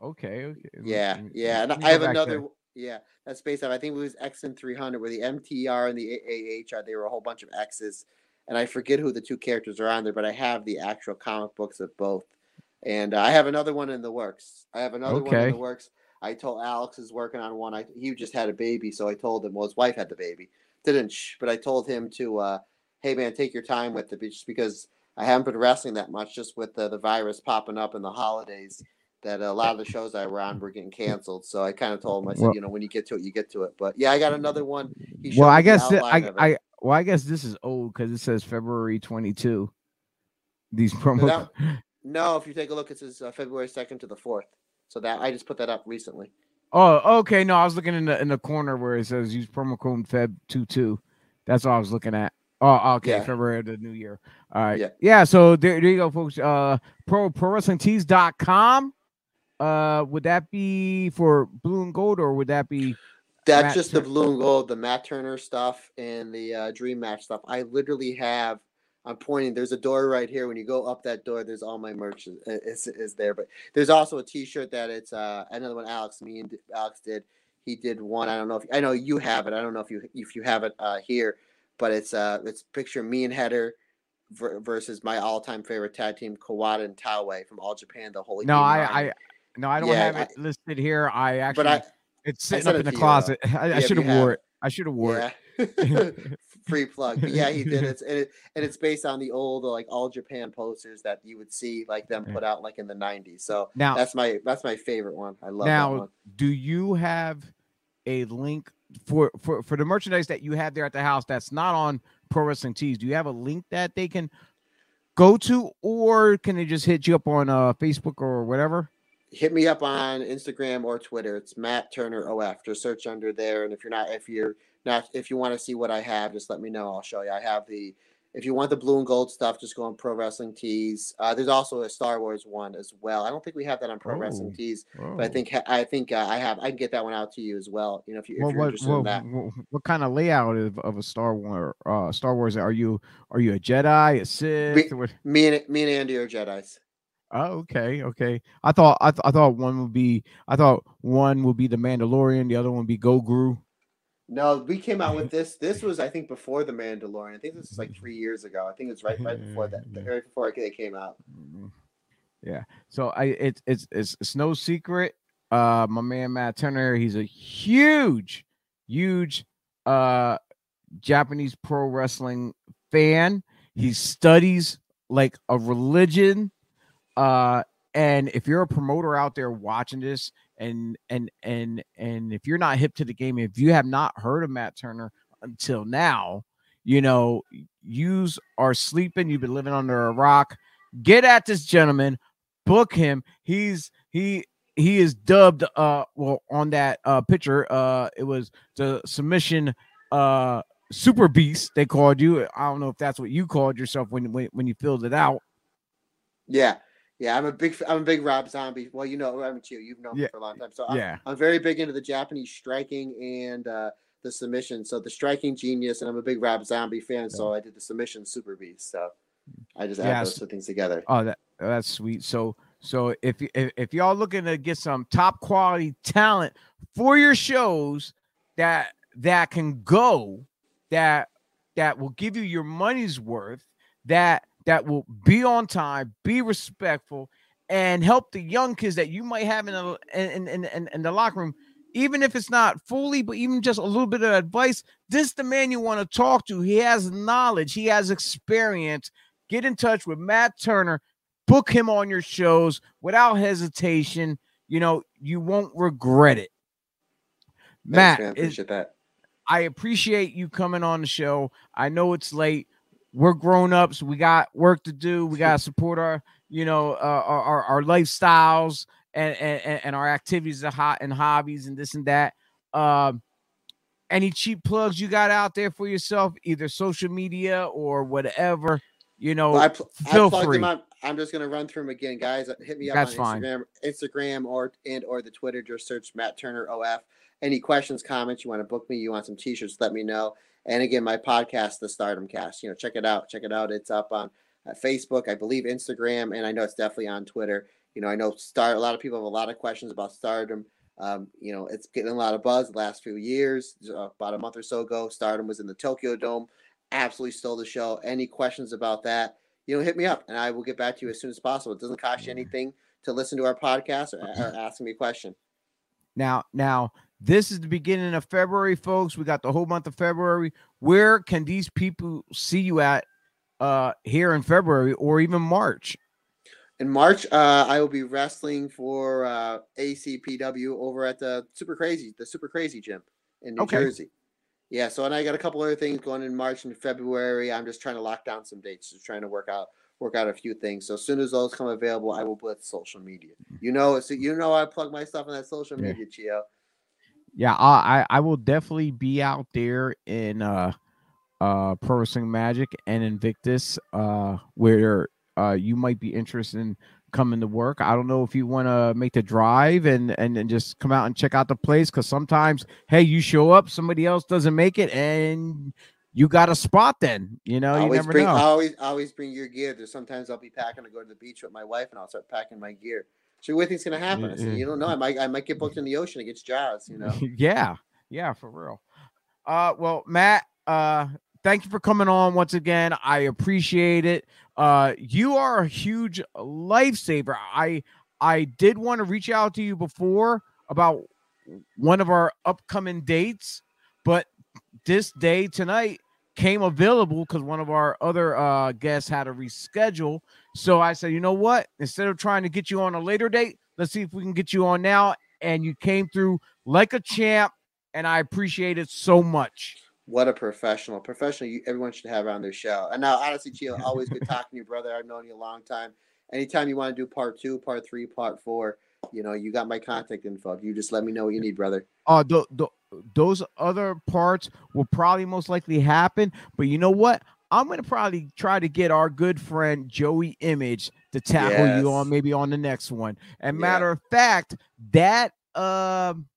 Okay, okay. Yeah, me- yeah. And I have another. Yeah, that's based off. I think it was X Men three hundred, where the MTR and the AAH are. They were a whole bunch of X's, and I forget who the two characters are on there, but I have the actual comic books of both. And uh, I have another one in the works. I have another one in the works. I told Alex is working on one. I he just had a baby, so I told him. Well, his wife had the baby, didn't but I told him to, uh, hey man, take your time with it, just because I haven't been wrestling that much, just with the, the virus popping up in the holidays. That a lot of the shows I were on were getting canceled, so I kind of told him. I said, Well- you know, when you get to it, you get to it. But yeah, I got another one. He Well, I guess I. I well, I guess this is old because it says February 22. These promo. that- no, if you take a look, it says uh, February second to the fourth. So that I just put that up recently. Oh, okay. No, I was looking in the in the corner where it says use promo code Feb 22. That's all I was looking at. Oh, okay. Yeah. February of the new year. All right. Yeah. Yeah. so there, there you go, folks. Uh, pro pro wrestling tees.com. Uh, would that be for blue and gold or would that be That's Matt just the blue and gold, the Matt Turner stuff, and the uh, Dream Match stuff. I literally have. I'm pointing. There's a door right here. When you go up that door, there's all my merch is, is, is there. But there's also a T-shirt that it's uh, another one. Alex, me and Alex did. He did one. I don't know if I know you have it. I don't know if you if you have it uh, here, but it's uh it's picture me and Header ver- versus my all-time favorite tag team Kawada and Taue from All Japan. The Holy no? I. I No, I don't Yeah, have it listed here. I actually, But I it's sitting up in the to you, closet. I, I Yeah, should have wore it. it. I should have wore it. Free plug. But yeah, he did it. And, it. and it's based on the old like all Japan posters that you would see like them put out like in the 90s. So Now, that's my that's my favorite one. I love that now, do you have a link for for for the merchandise that you have there at the house that's not on Pro Wrestling Tees? Do you have a link that they can go to, or can they just hit you up on uh Facebook or whatever? hit me up on Instagram or Twitter. It's Matt Turner OF. Just search under there. And if you're not, if you're not, if you want to see what I have, just let me know. I'll show you. I have the. If you want the blue and gold stuff, just go on Pro Wrestling Tees. Uh, there's also a Star Wars one as well. I don't think we have that on Pro Wrestling Oh. Tees, but I think I think uh, I have. I can get that one out to you as well. You know, if, you, if What you're what, interested what, in that. what what kind of layout of, of a Star Wars uh Star Wars are you are you a Jedi a Sith what? Me and me and Andy are Jedi's. Oh, okay, okay. I thought I, th- I thought one would be I thought one would be the Mandalorian, the other one would be Goguru. No, we came out with this. This was, I think, before the Mandalorian. I think this was like three years ago. I think it's right right before that, right before they came out. Mhm. Yeah. So I it's it's it's it's no secret. Uh my man Matt Turner, he's a huge, huge uh Japanese pro wrestling fan. He studies like a religion. Uh and if you're a promoter out there watching this and and and and if you're not hip to the game, if you have not heard of Matt Turner until now, you know, yous are sleeping, you've been living under a rock. Get at this gentleman, book him. He's he he is dubbed uh well on that uh picture uh it was the submission uh super beast they called you i don't know if that's what you called yourself when when, when you filled it out Yeah, yeah. I'm a big, I'm a big Rob Zombie. Well, you know, haven't you? You've known me Yeah. for a long time. So I'm, yeah I'm very big into the Japanese striking and uh, the submission. So the striking genius, and I'm a big Rob Zombie fan. So I did the submission Super Beast. So I just add those two things together. oh that that's sweet so so if, if if y'all looking to get some top quality talent for your shows that that can go that that will give you your money's worth that that will be on time be respectful and help the young kids that you might have in the in in, in, in the locker room even if it's not fully but even just a little bit of advice this is the man you want to talk to he has knowledge he has experience get in touch with matt turner book him on your shows without hesitation you know you won't regret it Thanks, matt man. is- appreciate that. I appreciate you coming on the show. I know it's late. We're grown ups. We got work to do. We got to support our, you know, uh, our, our our lifestyles and, and and our activities and hot and hobbies and this and that. Um, any cheap plugs you got out there for yourself, either social media or whatever, you know, Well, I, pl- I feel plugged free. I'm just gonna run through them again, guys. Hit me up That's on fine. Instagram, Instagram or and or the Twitter. Just search Matt Turner OF. Any questions, comments, you want to book me, you want some t-shirts, let me know. And again, my podcast, the Stardom Cast. You know, check it out. Check it out. It's up on uh, Facebook, I believe, Instagram, and I know it's definitely on Twitter. You know, I know Star. A lot of people have a lot of questions about Stardom. Um, you know, it's getting a lot of buzz the last few years. Uh, about a month or so ago, Stardom was in the Tokyo Dome, absolutely stole the show. Any questions about that? You know, hit me up, and I will get back to you as soon as possible. It doesn't cost you anything to listen to our podcast or, or ask me a question. Now, now this is the beginning of February, folks. We got the whole month of February. Where can these people see you at uh here in February or even March? In March, uh, I will be wrestling for uh, ACPW over at the Super Crazy, the Super Crazy Gym in New Okay. Jersey. Yeah, so and I got a couple other things going in March and February. I'm just trying to lock down some dates, just trying to work out work out a few things. So as soon as those come available, I will blitz social media. You know, so you know I plug my stuff on that social Yeah. media, Chio. Yeah, I, I will definitely be out there in uh uh Pro Wrestling Magic and Invictus uh where uh you might be interested in coming to work. I don't know if you want to make the drive and and and just come out and check out the place cuz sometimes hey, you show up, somebody else doesn't make it and you got a spot then. You know, you always never bring know. always always bring your gear. There's sometimes I'll be packing to go to the beach with my wife and I'll start packing my gear. So what do you think's gonna happen? I said, you don't know. I might I might get booked in the ocean against Jaws, you know. yeah, yeah, for real. Uh, well, Matt, uh, thank you for coming on once again. I appreciate it. Uh, you are a huge lifesaver. I I did want to reach out to you before about one of our upcoming dates, but this day tonight came available because one of our other uh, guests had to reschedule. So I said, you know what? Instead of trying to get you on a later date, let's see if we can get you on now. And you came through like a champ, and I appreciate it so much. What a professional. Professional, you, everyone should have on their show. And now, honestly, Chio, always good talking to you, brother. I've known you a long time. Anytime you want to do part two, part three, part four, you know, you got my contact info. You just let me know what you need, brother. Uh, the, the, those other parts will probably most likely happen. But you know what? I'm gonna probably try to get our good friend Joey Image to tackle yes. you on maybe on the next one. And yeah. matter of fact, that um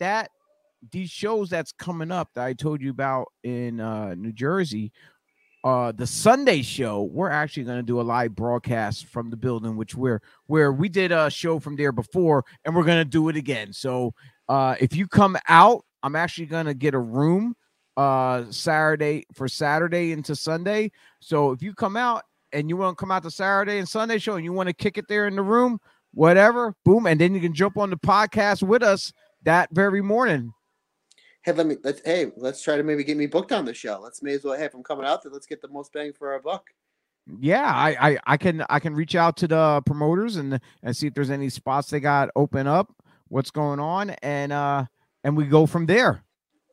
that these shows that's coming up that I told you about in uh New Jersey, uh the Sunday show, we're actually gonna do a live broadcast from the building, which we're where we did a show from there before, and we're gonna do it again. So uh if you come out, I'm actually gonna get a room uh Saturday for Saturday into Sunday. So if you come out and you want to come out to Saturday and Sunday show and you want to kick it there in the room, whatever, boom, and then you can jump on the podcast with us that very morning. Hey, let me let's hey, let's try to maybe get me booked on the show. Let's may as well hey, if I'm coming out there, let's get the most bang for our buck. Yeah, I, I I can I can reach out to the promoters and and see if there's any spots they got open up, what's going on, and uh and we go from there.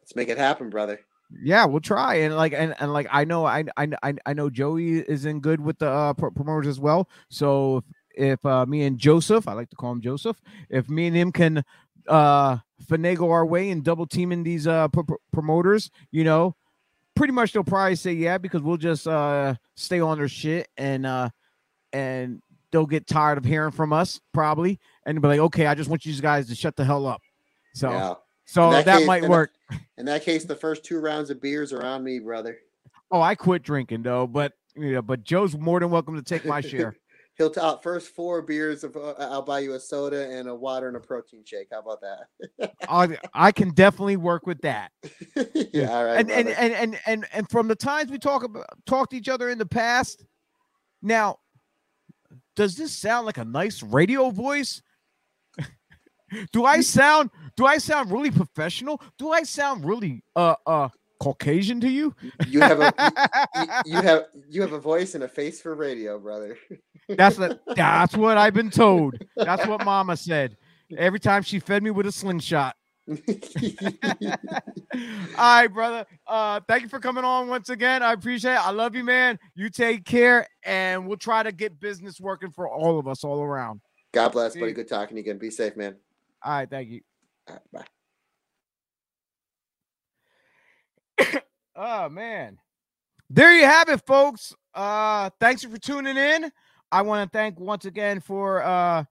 Let's make it happen, brother. Yeah, we'll try. And like and, and like I know I I I know Joey is in good with the uh, promoters as well. So if, if uh, me and Joseph, I like to call him Joseph, if me and him can uh finagle our way and double teaming these uh promoters, you know, pretty much they'll probably say yeah because we'll just uh stay on their shit and uh and they'll get tired of hearing from us probably and be like, okay, I just want you guys to shut the hell up. So yeah. So that, that case, might in work. That, in that case, the first two rounds of beers are on me, brother. Oh, I quit drinking though, but you know, but Joe's more than welcome to take my share. He'll first four beers. Of, uh, I'll buy you a soda and a water and a protein shake. How about that? I, I can definitely work with that. yeah, all right. And, and and and and and from the times we talk about talked to each other in the past, now, does this sound like a nice radio voice? do I sound do I sound really professional? Do I sound really uh uh Caucasian to you? You have a you, you have you have a voice and a face for radio, brother. That's what that's what I've been told. That's what Mama said. Every time she fed me with a slingshot. All right, brother. Uh, thank you for coming on once again. I appreciate it. I love you, man. You take care, and we'll try to get business working for all of us all around. God bless, buddy. Good talking to you again. Be safe, man. All right, thank you. bye. oh man. There you have it, folks. Uh thanks for tuning in. I want to thank once again for uh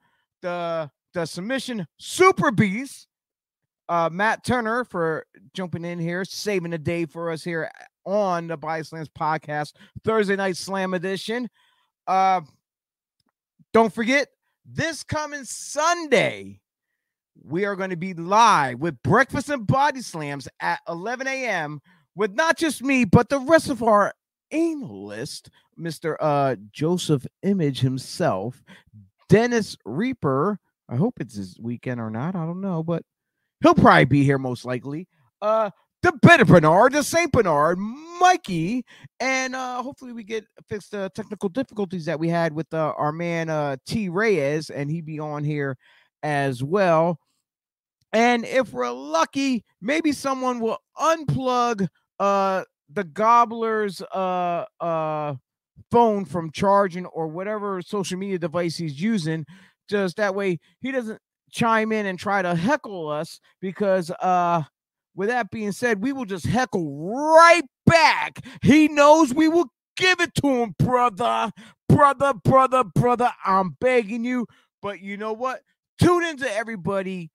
the the submission Super Beast. Uh, Matt Turner for jumping in here, saving the day for us here on the Body Slams podcast, Thursday night slam edition. Uh, don't forget this coming Sunday, we are going to be live with Breakfast and Body Slams at 11 a.m. with not just me, but the rest of our analyst, Mr. Uh, Joseph Image himself, Dennis Reaper. I hope it's his weekend or not. I don't know, but he'll probably be here most likely. Uh, the Better Bernard, the Saint Bernard, Mikey, and uh, hopefully we get fixed the technical difficulties that we had with uh, our man uh, T Reyes, and he be on here as well. And if we're lucky, maybe someone will unplug uh the gobbler's uh uh phone from charging or whatever social media device he's using. Just that way he doesn't chime in and try to heckle us because uh with that being said, we will just heckle right back. He knows we will give it to him, brother. Brother, brother, brother. I'm begging you. But you know what? Tune into everybody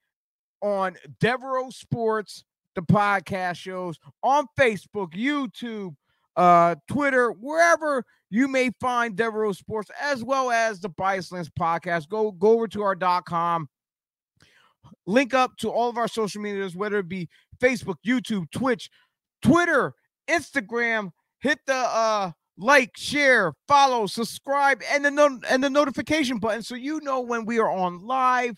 on Devereaux Sports, the podcast shows on Facebook, YouTube, uh, Twitter, wherever you may find Devereaux Sports, as well as the Bias Lens podcast. Go go over to our dot com. Link up to all of our social medias, whether it be Facebook, YouTube, Twitch, Twitter, Instagram. Hit the uh like, share, follow, subscribe, and the no- and the notification button so you know when we are on live.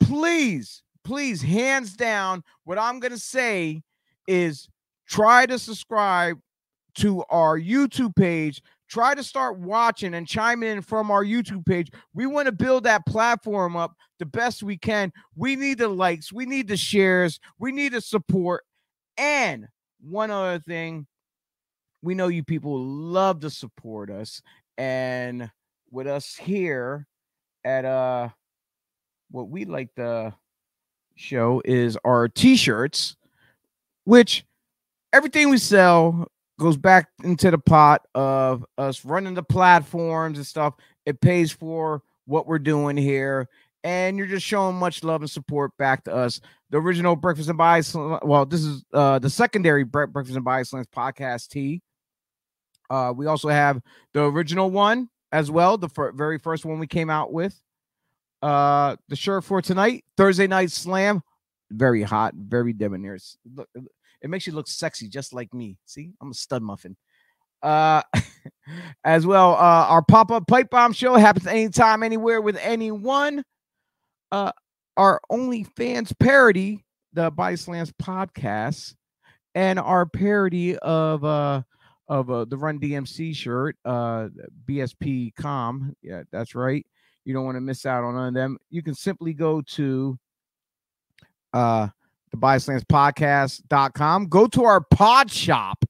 Please, please, hands down, what I'm gonna say is try to subscribe to our YouTube page. Try to start watching and chime in from our YouTube page. We want to build that platform up the best we can. We need the likes, we need the shares, we need the support. And one other thing, we know you people love to support us. And with us here at uh what we like to show is our t-shirts, which everything we sell goes back into the pot of us running the platforms and stuff. It pays for what we're doing here. And you're just showing much love and support back to us. The original Breakfast and Buy, well, this is uh the secondary Breakfast and Buy Slants podcast tee. Uh, we also have the original one as well, the very first one we came out with. Uh, the shirt for tonight, Thursday night slam, very hot, very debonair. Look, it makes you look sexy, just like me. See, I'm a stud muffin. Uh, as well, uh, our pop up pipe bomb show happens anytime, anywhere with anyone. Uh, our OnlyFans parody, the Buy slams podcast, and our parody of uh of uh, the Run DMC shirt, uh, BSP Com. Yeah, that's right. You don't want to miss out on none of them. You can simply go to uh the podcast.com. Go to our pod shop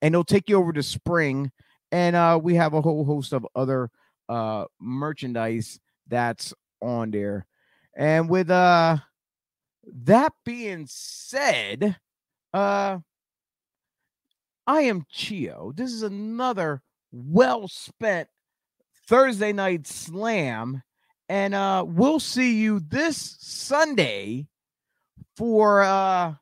and it'll take you over to spring. And uh we have a whole host of other uh merchandise that's on there. And with uh that being said, uh I am Chio. This is another well spent Thursday night slam. And uh we'll see you this Sunday for uh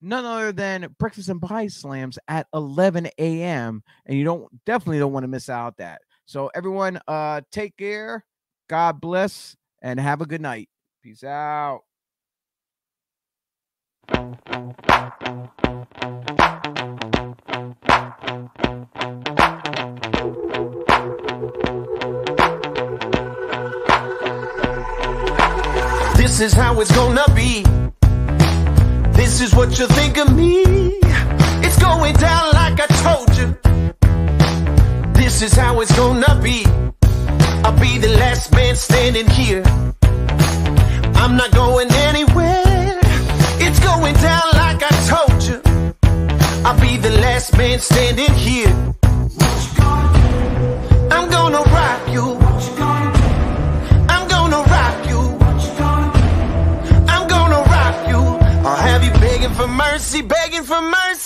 none other than breakfast and buy slams at 11 a.m. And you don't definitely don't want to miss out that. So everyone uh take care. God bless and have a good night. Peace out. This is how it's gonna be. This is what you think of me. It's going down like I told you. This is how it's gonna be. I'll be the last man standing here. I'm not going anywhere. It's going down like I told you. I'll be the last man standing here. mercy, begging for mercy.